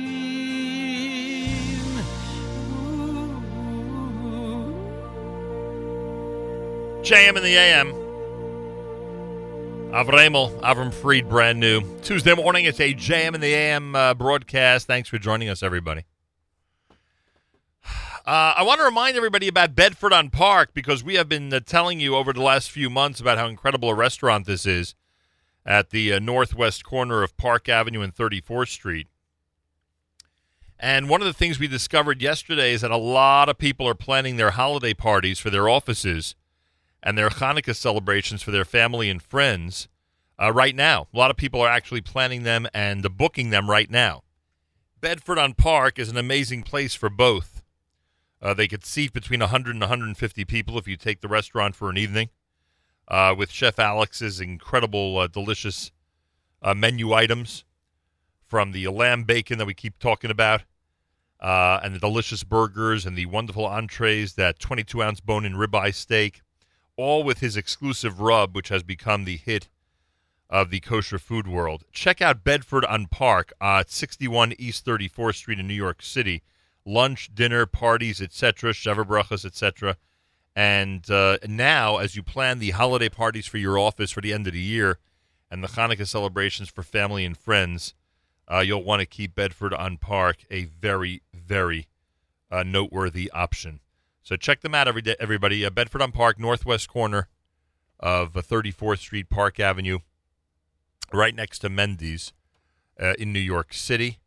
JM in the AM. Avramel, Avram Fried, brand new. Tuesday morning, it's a JM in the AM uh, broadcast. Thanks for joining us, everybody. Uh, I want to remind everybody about Bedford on Park because we have been uh, telling you over the last few months about how incredible a restaurant this is at the uh, northwest corner of Park Avenue and 34th Street. And one of the things we discovered yesterday is that a lot of people are planning their holiday parties for their offices and their Hanukkah celebrations for their family and friends uh, right now. A lot of people are actually planning them and booking them right now. Bedford on Park is an amazing place for both. Uh, they could seat between 100 and 150 people if you take the restaurant for an evening. Uh, with Chef Alex's incredible, uh, delicious uh, menu items from the lamb bacon that we keep talking about, uh, and the delicious burgers and the wonderful entrees, that 22 ounce bone in ribeye steak, all with his exclusive rub, which has become the hit of the kosher food world. Check out Bedford on Park at 61 East 34th Street in New York City. Lunch, dinner, parties, etc., Sheva Brachas, etc. And uh, now, as you plan the holiday parties for your office for the end of the year and the Hanukkah celebrations for family and friends, uh, you'll want to keep Bedford on Park a very, very uh, noteworthy option. So check them out every day, everybody. Uh, Bedford on Park, northwest corner of uh, 34th Street, Park Avenue, right next to Mendy's uh, in New York City.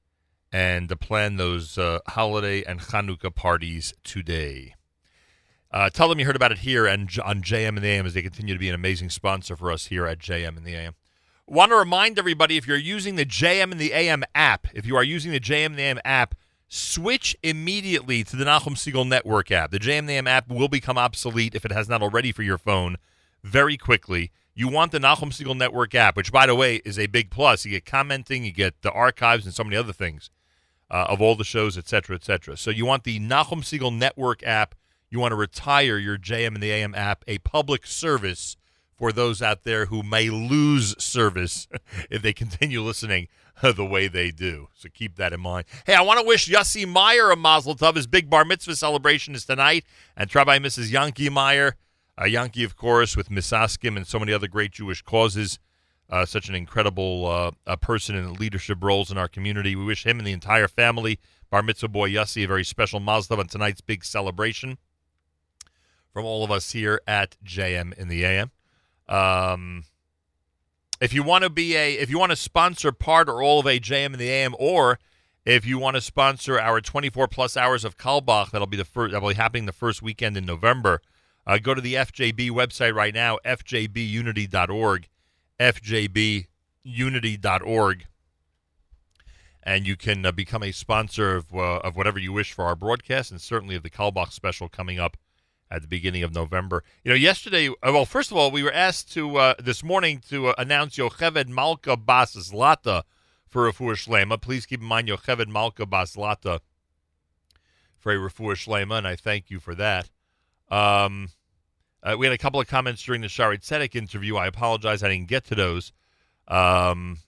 And to plan those uh, holiday and Hanukkah parties today. Uh, tell them you heard about it here and on JM and the AM as they continue to be an amazing sponsor for us here at JM and the AM. Want to remind everybody if you're using the JM and the AM app, if you are using the JM and the AM app, switch immediately to the Nachum Segal Network app. The JM and the AM app will become obsolete if it has not already for your phone very quickly. You want the Nachum Segal Network app, which, by the way, is a big plus. You get commenting, you get the archives, and so many other things uh, of all the shows, et cetera, et cetera. So you want the Nachum Segal Network app. You want to retire your JM and the AM app, a public service for those out there who may lose service if they continue listening the way they do. So keep that in mind. Hey, I want to wish Yossi Meyer a Mazel Tov. His big bar mitzvah celebration is tonight. And Rabbi Mrs. Yanky Meyer, uh, Yanky, of course, with Misaskim and so many other great Jewish causes. Uh, such an incredible uh, person in leadership roles in our community. We wish him and the entire family, bar mitzvah boy Yossi, a very special Tov on tonight's big celebration from all of us here at JM in the AM. Um, if you want to be a, if you want to sponsor part or all of a JM in the AM, or if you want to sponsor our 24 plus hours of Carlebach, that'll be the first, that'll be happening the first weekend in November. Uh, go to the FJB website right now, fjbunity.org, fjbunity.org, and you can uh, become a sponsor of, uh, of whatever you wish for our broadcast, and certainly of the Carlebach special coming up at the beginning of November. You know, yesterday, uh, well, first of all, we were asked to uh, this morning to uh, announce Yocheved Malka Bas Zlata for Refuah Shlema. Please keep in mind Yocheved Malka Bas Zlata for a Shlema, and I thank you for that. Um, uh, we had a couple of comments during the Shaare Zedek interview. I apologize, I didn't get to those. Um,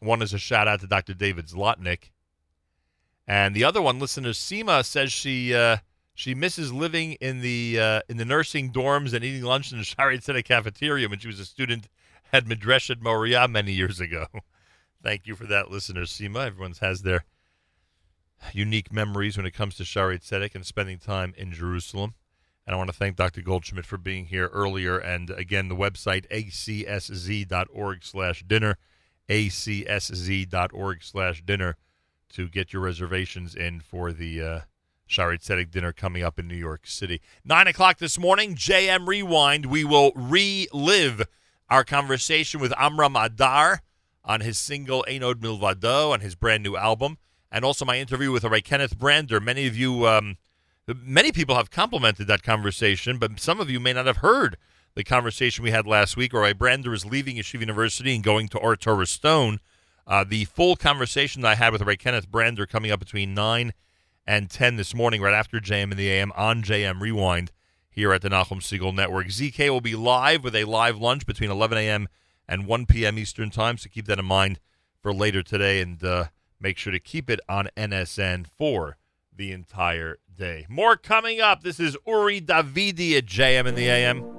one is a shout out to Dr. David Zlotnick. And the other one, listener Seema, says she uh, she misses living in the uh, in the nursing dorms and eating lunch in the Shaare Zedek cafeteria when she was a student at Midreshet Moriah many years ago. Thank you for that, listener Seema. Everyone has their unique memories when it comes to Shaare Zedek and spending time in Jerusalem. And I want to thank Dr. Goldschmidt for being here earlier. And again, the website acsz.org slash dinner, acsz.org slash dinner to get your reservations in for the uh, Shaare Zedek dinner coming up in New York City. Nine o'clock this morning, JM Rewind. We will relive our conversation with Amram Adar on his single Ein Od Milvado on his brand new album, and also my interview with Rav Kenneth Brander. Many of you, um, many people have complimented that conversation, but some of you may not have heard the conversation we had last week. Rav Brander is leaving Yeshiva University and going to Ohr Torah Stone. Uh, the full conversation that I had with Rav Kenneth Brander coming up between 9 and 10 this morning, right after JM and the AM on JM Rewind here at the Nachum Segal Network. ZK will be live with a live lunch between 11 a.m. and 1 p.m. Eastern Time, so keep that in mind for later today and uh, make sure to keep it on NSN for the entire day. More coming up. This is Uri Davidi at JM in the AM.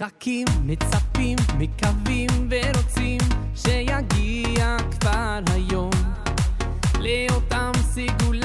מחכים, מצפים, מקווים ורוצים שיגיע כבר היום. לאותם סגולה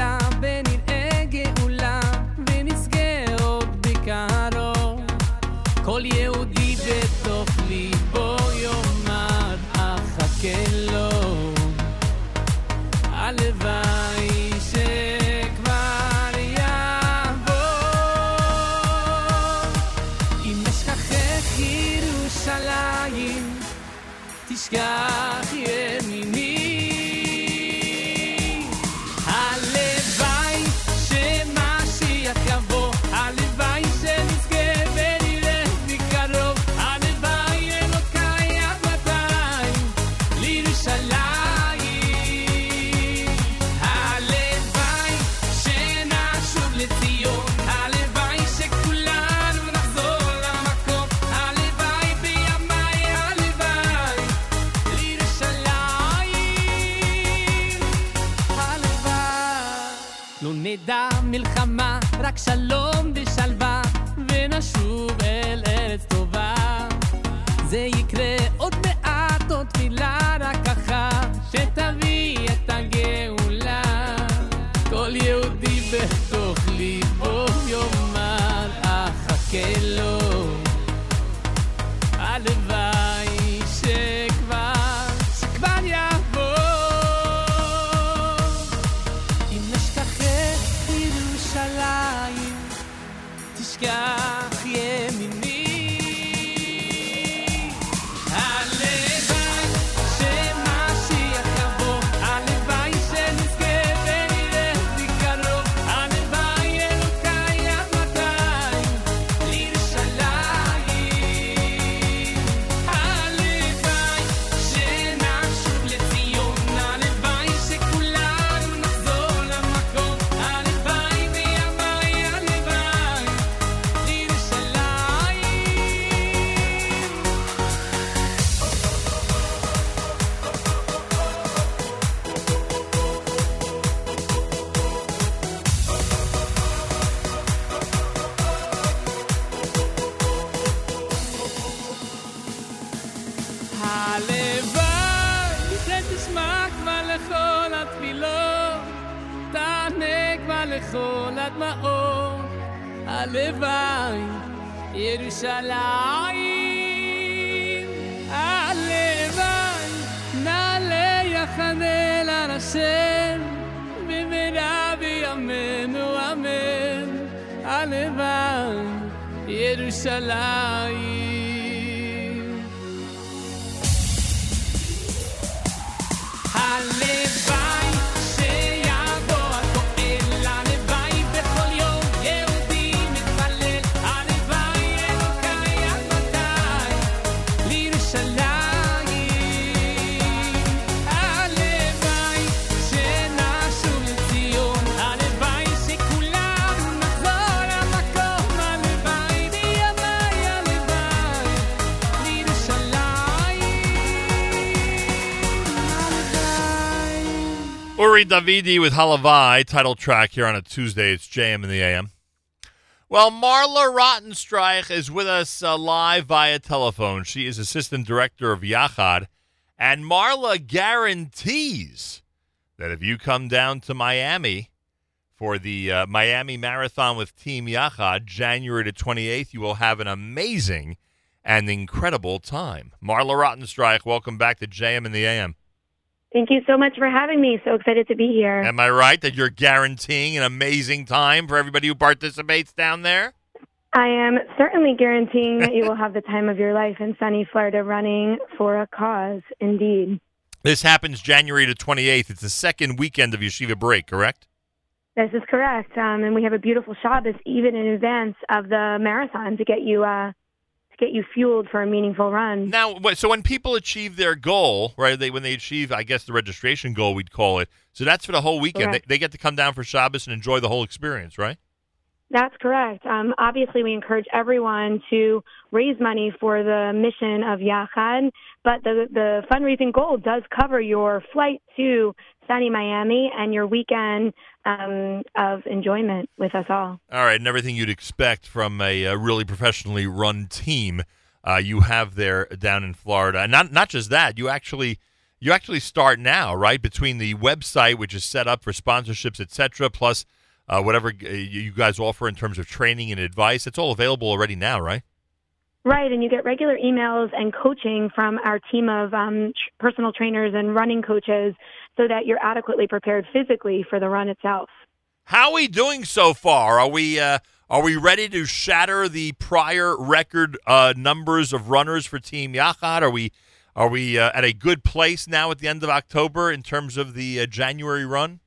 Uri Davidi with Halavai, title track here on a Tuesday. It's JM in the AM. Well, Marla Rottenstreich is with us uh, live via telephone. She is assistant director of Yachad, and Marla guarantees that if you come down to Miami for the uh, Miami Marathon with Team Yachad, January the 28th, you will have an amazing and incredible time. Marla Rottenstreich, welcome back to JM in the AM. Thank you so much for having me. So excited to be here. Am I right that you're guaranteeing an amazing time for everybody who participates down there? I am certainly guaranteeing that you will have the time of your life in sunny Florida running for a cause, indeed. This happens January the 28th. It's the second weekend of Yeshiva break, correct? This is correct. Um, and we have a beautiful Shabbos even in advance of the marathon to get you uh, get you fueled for a meaningful run. Now, so when people achieve their goal, right? They when they achieve, I guess the registration goal, we'd call it. So that's for the whole weekend. They, they get to come down for Shabbos and enjoy the whole experience, right? That's correct. Um, obviously, we encourage everyone to raise money for the mission of Yachad, but the, the fundraising goal does cover your flight to sunny Miami and your weekend um, of enjoyment with us all. All right, and everything you'd expect from a, uh really professionally run team. uh, you have there down in Florida. And not not just that, you actually you actually start now, right? Between the website, which is set up for sponsorships, etc., plus uh, whatever uh, you guys offer in terms of training and advice. It's all available already now, right? Right, and you get regular emails and coaching from our team of um, tr- personal trainers and running coaches so that you're adequately prepared physically for the run itself. How are we doing so far? Are we uh, are we ready to shatter the prior record uh, numbers of runners for Team Yachad? Are we are we uh, at a good place now at the end of October in terms of the uh, January run?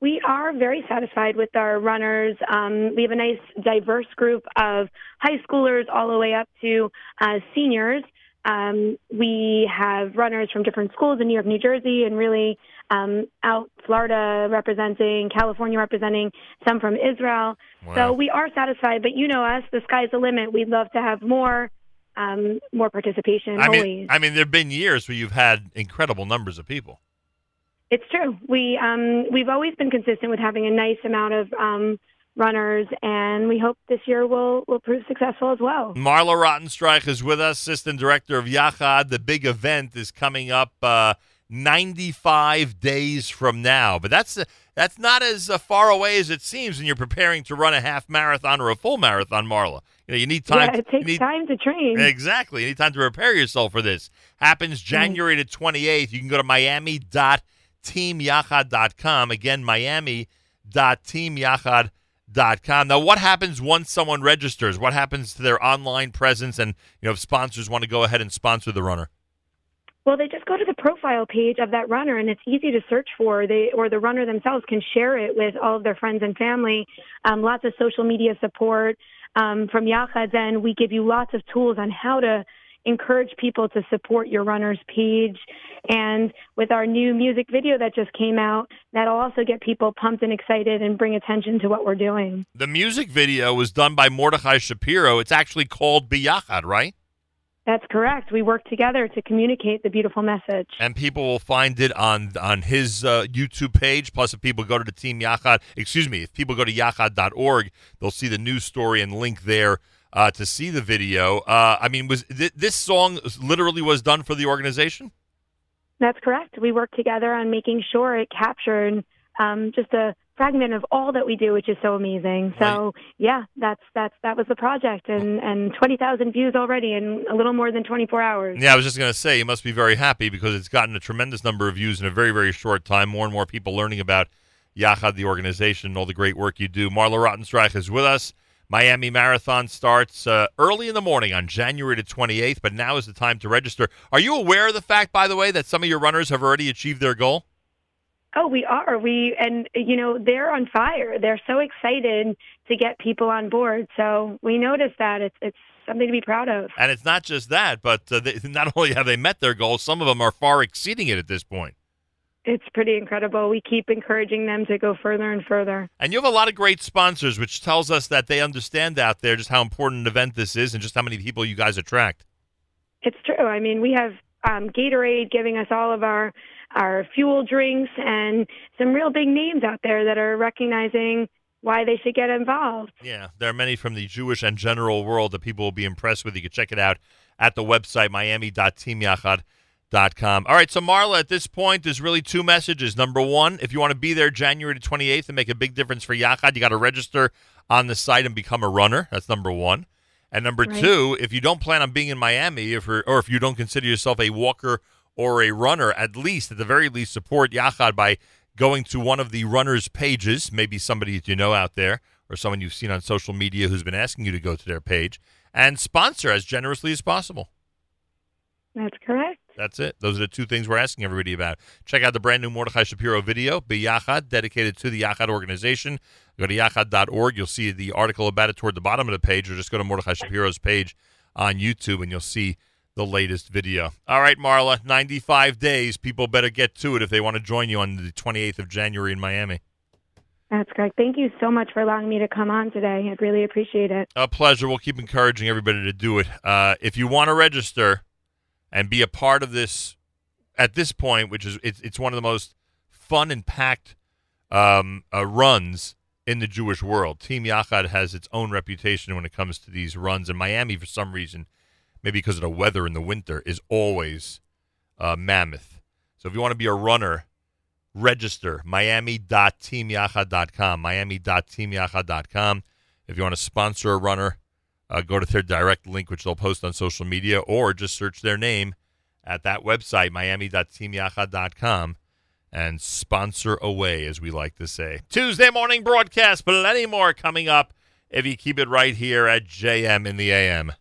We are very satisfied with our runners. Um, we have a nice, diverse group of high schoolers all the way up to uh, seniors. Um, we have runners from different schools in New York, New Jersey, and really um, out Florida representing, California representing, some from Israel. So we are satisfied, but you know us, the sky's the limit. We'd love to have more, um, more participation. I always. mean, I mean, there've been years where you've had incredible numbers of people. It's true. We um, we've always been consistent with having a nice amount of um, runners, and we hope this year will will prove successful as well. Marla Rottenstreich is with us, assistant director of Yachad. The big event is coming up uh, 95 days from now, but that's uh, that's not as uh, far away as it seems when you're preparing to run a half marathon or a full marathon, Marla. You know, you need time. yeah, it takes need- time to train. Exactly. You need time to prepare yourself for this. Happens January the 28th. You can go to miami.teamyachad.com. Again, miami.teamyachad.com. Now, what happens once someone registers? What happens to their online presence and, you know, if sponsors want to go ahead and sponsor the runner? Well, they just go to the profile page of that runner, and it's easy to search for. They or the runner themselves can share it with all of their friends and family. Um, lots of social media support um, from Yachad, and we give you lots of tools on how to encourage people to support your runner's page. And with our new music video that just came out, that'll also get people pumped and excited and bring attention to what we're doing. The music video was done by Mordechai Shapiro. It's actually called B'Yachad, right? That's correct. We work together to communicate the beautiful message. and people will find it on on his uh, YouTube page. Plus, if people go to the Team Yachad, excuse me, if people go to yachad.org, they'll see the news story and link there uh, to see the video. Uh, I mean, was th- this song literally was done for the organization? That's correct. We worked together on making sure it captured um, just a fragment of all that we do, which is so amazing. So yeah, that's that's that was the project, and and twenty thousand views already in a little more than twenty four hours. Yeah, I was just going to say you must be very happy because it's gotten a tremendous number of views in a very very short time. More and more people learning about Yachad, the organization, and all the great work you do. Marla Rottenstreich is with us. Miami Marathon starts uh, early in the morning on January the 28th, but now is the time to register. Are you aware of the fact, by the way, that some of your runners have already achieved their goal? Oh, we are. We and you know they're on fire. They're so excited to get people on board. So we noticed that it's it's something to be proud of. And it's not just that, but uh, they, not only have they met their goal, some of them are far exceeding it at this point. It's pretty incredible. We keep encouraging them to go further and further. And you have a lot of great sponsors, which tells us that they understand out there just how important an event this is and just how many people you guys attract. It's true. I mean, we have um, Gatorade giving us all of our our fuel drinks and some real big names out there that are recognizing why they should get involved. Yeah, there are many from the Jewish and general world that people will be impressed with. You can check it out at the website, miami.teamyachad.com. All right, so Marla, at this point, there's really two messages. Number one, if you want to be there January 28th and make a big difference for Yachad, you got to register on the site and become a runner. That's number one. And number Right. two, if you don't plan on being in Miami, if or if you don't consider yourself a walker or a runner, at least, at the very least, support Yachad by going to one of the runners' pages, maybe somebody that you know out there or someone you've seen on social media who's been asking you to go to their page, and sponsor as generously as possible. That's correct. That's it. Those are the two things we're asking everybody about. Check out the brand new Mordechai Shapiro video, B'Yachad, dedicated to the Yachad organization. Go to yachad.org. You'll see the article about it toward the bottom of the page, or just go to Mordechai Shapiro's page on YouTube, and you'll see the latest video. All right, Marla, 95 days. People better get to it if they want to join you on the 28th of January in Miami. That's great. Thank you so much for allowing me to come on today. I really appreciate it. A pleasure. We'll keep encouraging everybody to do it. Uh, if you want to register and be a part of this at this point, which is it's, it's one of the most fun and packed um, uh, runs in the Jewish world. Team Yachad has its own reputation when it comes to these runs, and Miami, for some reason, maybe because of the weather in the winter, is always uh, mammoth. So if you want to be a runner, register miami.teamyachad.com, miami.teamyachad.com. If you want to sponsor a runner, uh, go to their direct link, which they'll post on social media, or just search their name at that website, miami.teamyachad.com, and sponsor away, as we like to say. Tuesday morning broadcast, plenty more coming up if you keep it right here at JM in the AM.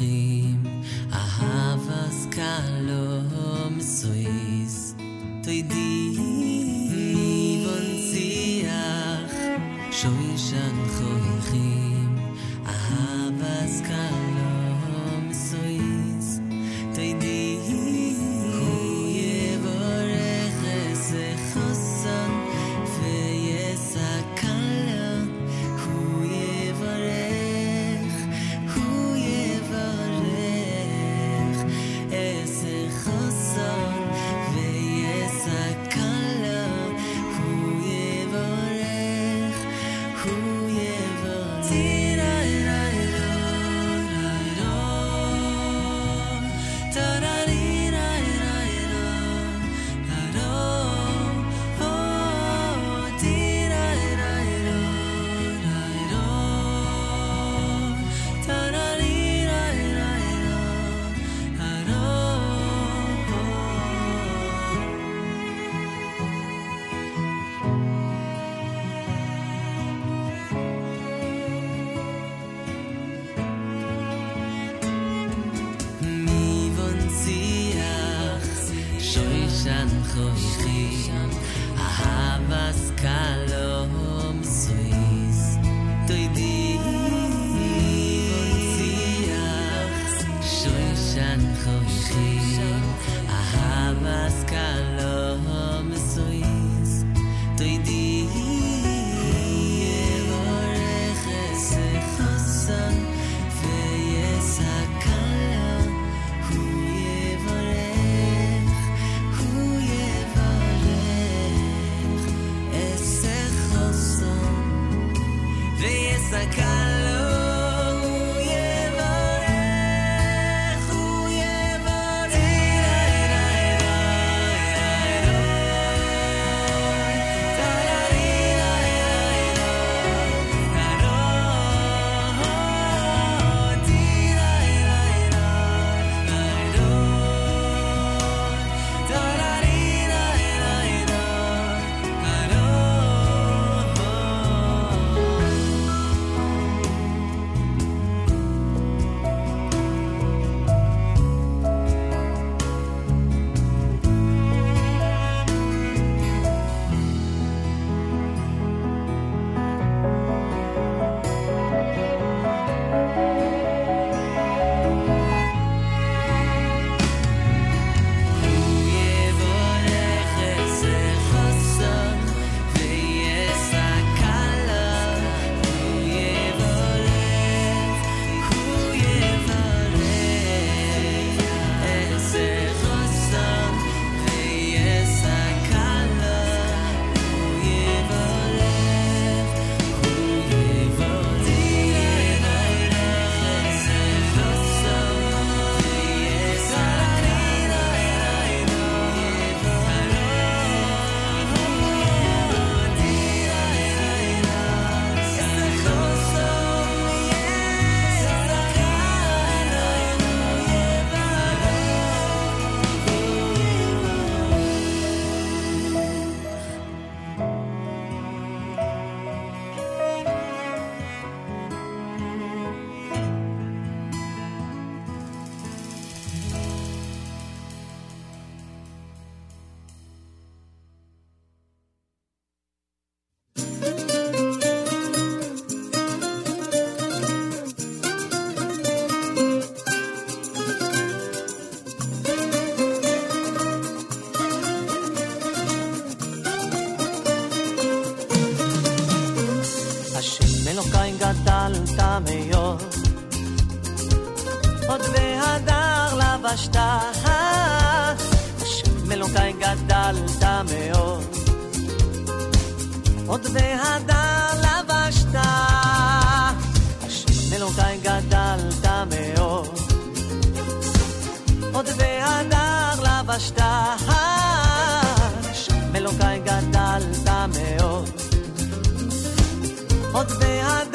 你。לבשת, השם אלוקיי גדלת מאוד. עוד בהדר לבשת, אלוקיי גדלת מאוד. עוד בהדר לבשת, השם אלוקיי גדלת מאוד. עוד בהדר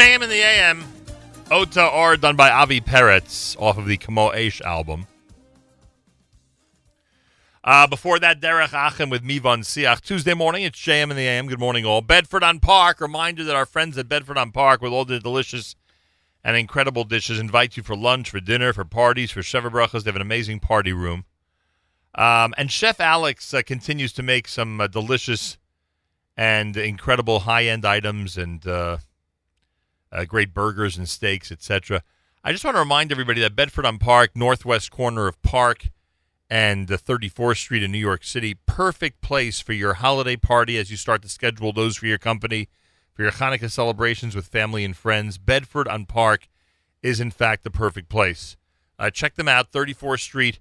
JM in the AM. Ota R done by Avi Peretz off of the Kamo Aish album. Uh, before that, Derek Achem with Mivon Siach. Tuesday morning, it's JM in the AM. Good morning, all. Bedford on Park. Reminder that our friends at Bedford on Park, with all the delicious and incredible dishes, invite you for lunch, for dinner, for parties, for Sheva. They have an amazing party room. Um, and Chef Alex uh, continues to make some uh, delicious and incredible high end items and uh, uh, great burgers and steaks, etc. I just want to remind everybody that Bedford on Park, northwest corner of Park and the 34th Street in New York City, perfect place for your holiday party as you start to schedule those for your company, for your Hanukkah celebrations with family and friends. Bedford on Park is, in fact, the perfect place. Uh, check them out, 34th Street,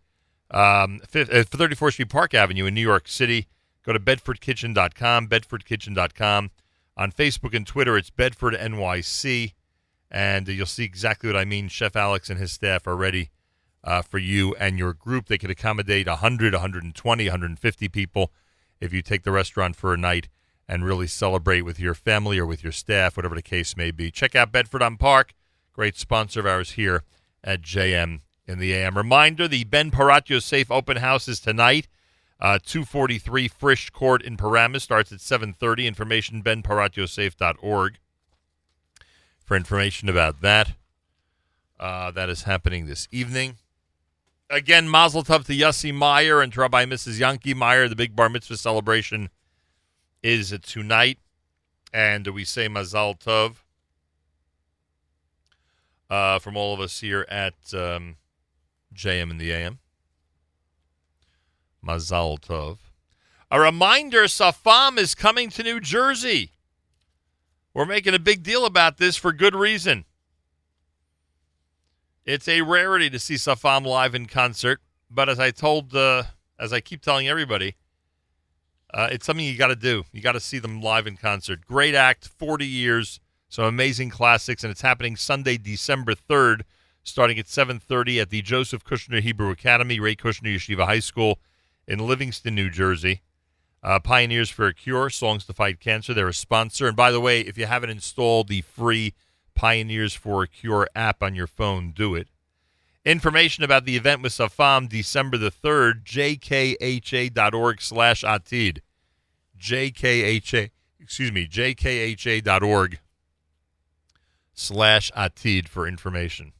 um, fifth, uh, 34th Street Park Avenue in New York City. Go to bedfordkitchen.com, bedfordkitchen.com. On Facebook and Twitter, it's Bedford NYC, and you'll see exactly what I mean. Chef Alex and his staff are ready uh, for you and your group. They can accommodate 100, 120, 150 people if you take the restaurant for a night and really celebrate with your family or with your staff, whatever the case may be. Check out Bedford on Park, great sponsor of ours here at JM in the AM. Reminder, the Ben Porat Yosef open house is tonight. Uh, 243 Frisch Court in Paramus starts at 7.30. Information, benporatyosef.org for information about that. Uh, that is happening this evening. Again, Mazel Tov to Yossi Meyer and to Rabbi Mrs. Yanky Meyer. The big bar mitzvah celebration is tonight. And we say Mazel Tov uh, from all of us here at um, JM and the AM. Mazal Tov. A reminder Safam is coming to New Jersey. We're making a big deal about this for good reason. It's a rarity to see Safam live in concert, but as I told, uh, as I keep telling everybody, uh, it's something you got to do. You got to see them live in concert. Great act, 40 years, some amazing classics, and it's happening Sunday, December 3rd, starting at 7:30 at the Joseph Kushner Hebrew Academy, Rae Kushner Yeshiva High School in Livingston, New Jersey. Uh, Pioneers for a Cure, Songs to Fight Cancer. They're a sponsor. And by the way, if you haven't installed the free Pioneers for a Cure app on your phone, do it. Information about the event with Safam, December the 3rd, jkha.org slash atid. jkha, excuse me, jkha.org slash atid for information.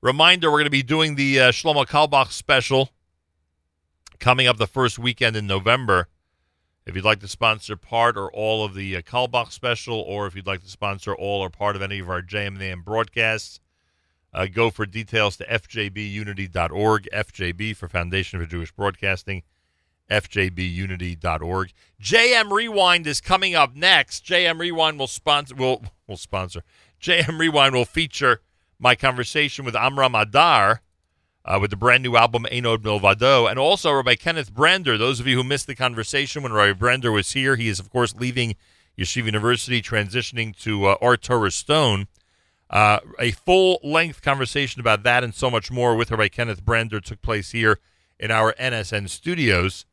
Reminder, we're going to be doing the uh, Shlomo Carlebach special coming up the first weekend in November. If you'd like to sponsor part or all of the uh, Carlebach special, or if you'd like to sponsor all or part of any of our JMAM broadcasts, uh, go for details to fjbunity.org, FJB for Foundation for Jewish Broadcasting, fjbunity.org. JM Rewind is coming up next. JM Rewind will sponsor will will sponsor. JM Rewind will feature my conversation with Amram Adar uh, with the brand new album Ein Od Milvado, and also Rabbi Kenneth Brander. Those of you who missed the conversation when Rabbi Brander was here, he is of course leaving Yeshiva University, transitioning to uh, Ohr Torah Stone. Uh, a full length conversation about that and so much more with Rabbi Kenneth Brander took place here in our NSN studios.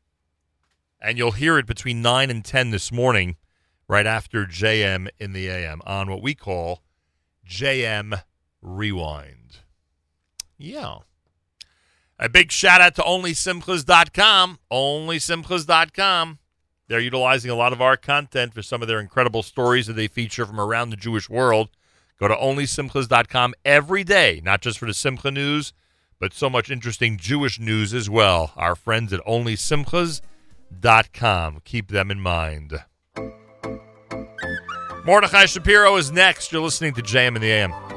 And you'll hear it between 9 and 10 this morning, right after JM in the AM, on what we call JM Rewind. Yeah. A big shout out to OnlySimchas.com. OnlySimchas.com. They're utilizing a lot of our content for some of their incredible stories that they feature from around the Jewish world. Go to OnlySimchas.com every day, not just for the Simcha news, but so much interesting Jewish news as well. Our friends at OnlySimchas.com. Keep them in mind. Mordechai Shapiro is next. You're listening to JM in the AM.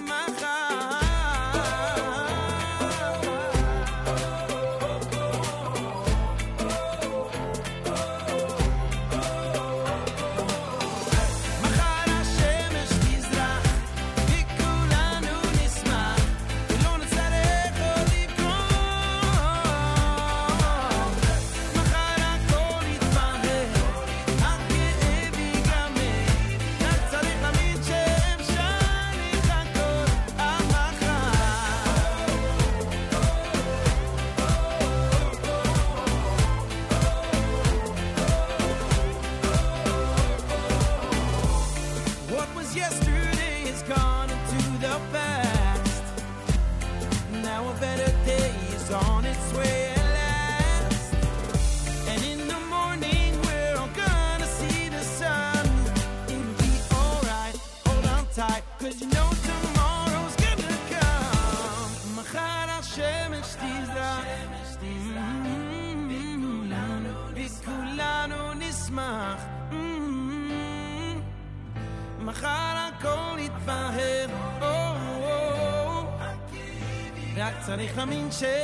chances.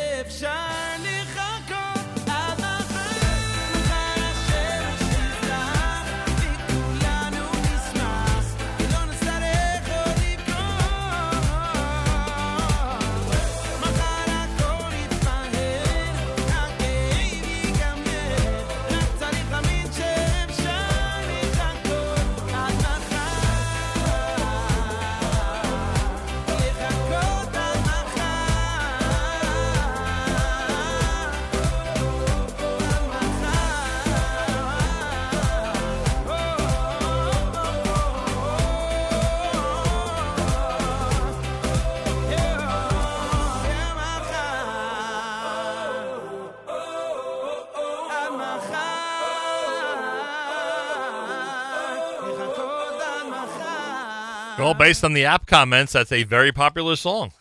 Well, based on the app comments, that's a very popular song,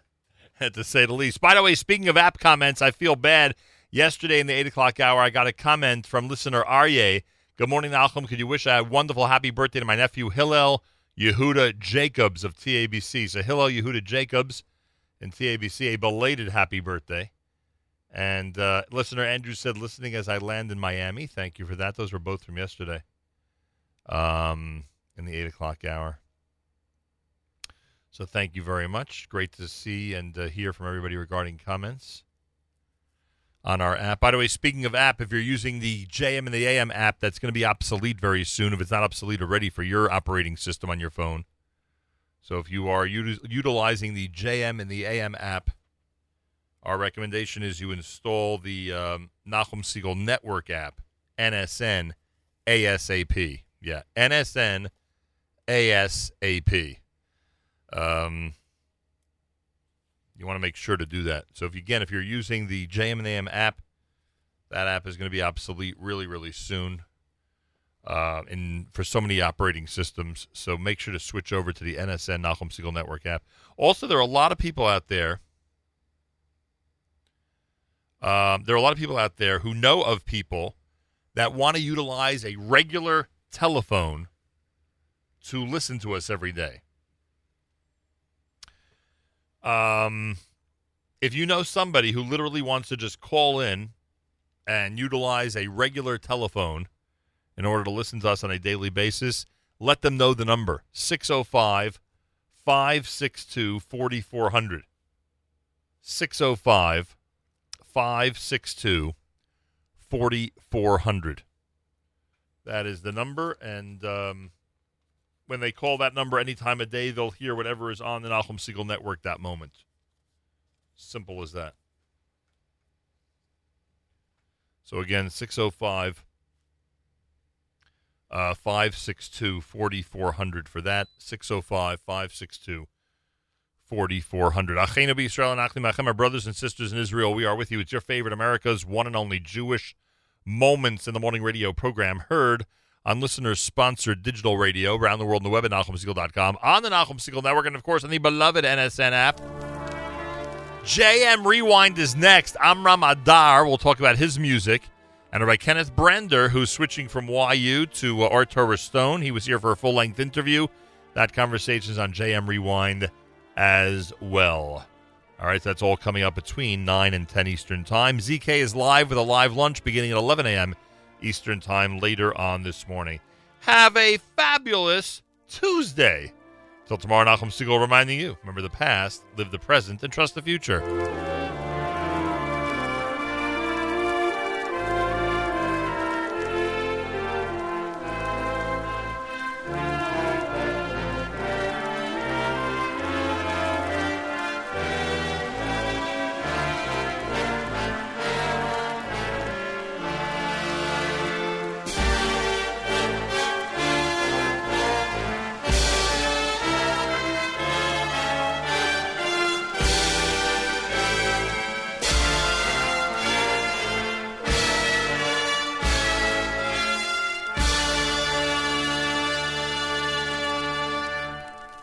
to say the least. By the way, speaking of app comments, I feel bad. Yesterday in the 8 o'clock hour, I got a comment from listener Arye. Good morning, Malcolm. Could you wish a wonderful happy birthday to my nephew, Hillel Yehuda Jacobs of TABC? So, Hillel Yehuda Jacobs in TABC, a belated happy birthday. And uh, listener Andrew said, listening as I land in Miami. Thank you for that. Those were both from yesterday um, in the 8 o'clock hour. So thank you very much. Great to see and uh, hear from everybody regarding comments on our app. By the way, speaking of app, if you're using the JM and the AM app, that's going to be obsolete very soon if it's not obsolete already for your operating system on your phone. So if you are uti- utilizing the JM and the AM app, our recommendation is you install the um, Nachum Segal Network app, NSN ASAP. Yeah, NSN ASAP. Um, you want to make sure to do that. So if you, again, if you're using the JM and AM app, that app is going to be obsolete really, really soon. Uh, in for so many operating systems, so make sure to switch over to the NSN Nachum Segal Network app. Also, there are a lot of people out there. Um, there are a lot of people out there who know of people that want to utilize a regular telephone to listen to us every day. Um, if you know somebody who literally wants to just call in and utilize a regular telephone in order to listen to us on a daily basis, let them know the number 605 562 4400. 605 562 4400. That is the number. And um, when they call that number any time of day, they'll hear whatever is on the Nachum Segal network that moment. Simple as that. So again, 605 uh, 562 4400 for that. 605 562 4400. Achenu B'Yisrael and brothers and sisters in Israel, we are with you. It's your favorite America's one and only Jewish Moments in the Morning radio program heard on listeners sponsored digital radio around the world on the web at NachumSegal.com, on the Nachum Segal Network, and of course on the beloved NSN app. JM Rewind is next. Amram Adar will talk about his music. And Rabbi Kenneth Brander, who's switching from YU to uh, Stone. He was here for a full length interview. That conversation is on JM Rewind as well. All right, so that's all coming up between 9 and 10 Eastern Time. ZK is live with a live lunch beginning at 11 a.m. Eastern Time later on this morning. Have a fabulous Tuesday. Till tomorrow, Nachum Segal reminding you remember the past, live the present, and trust the future.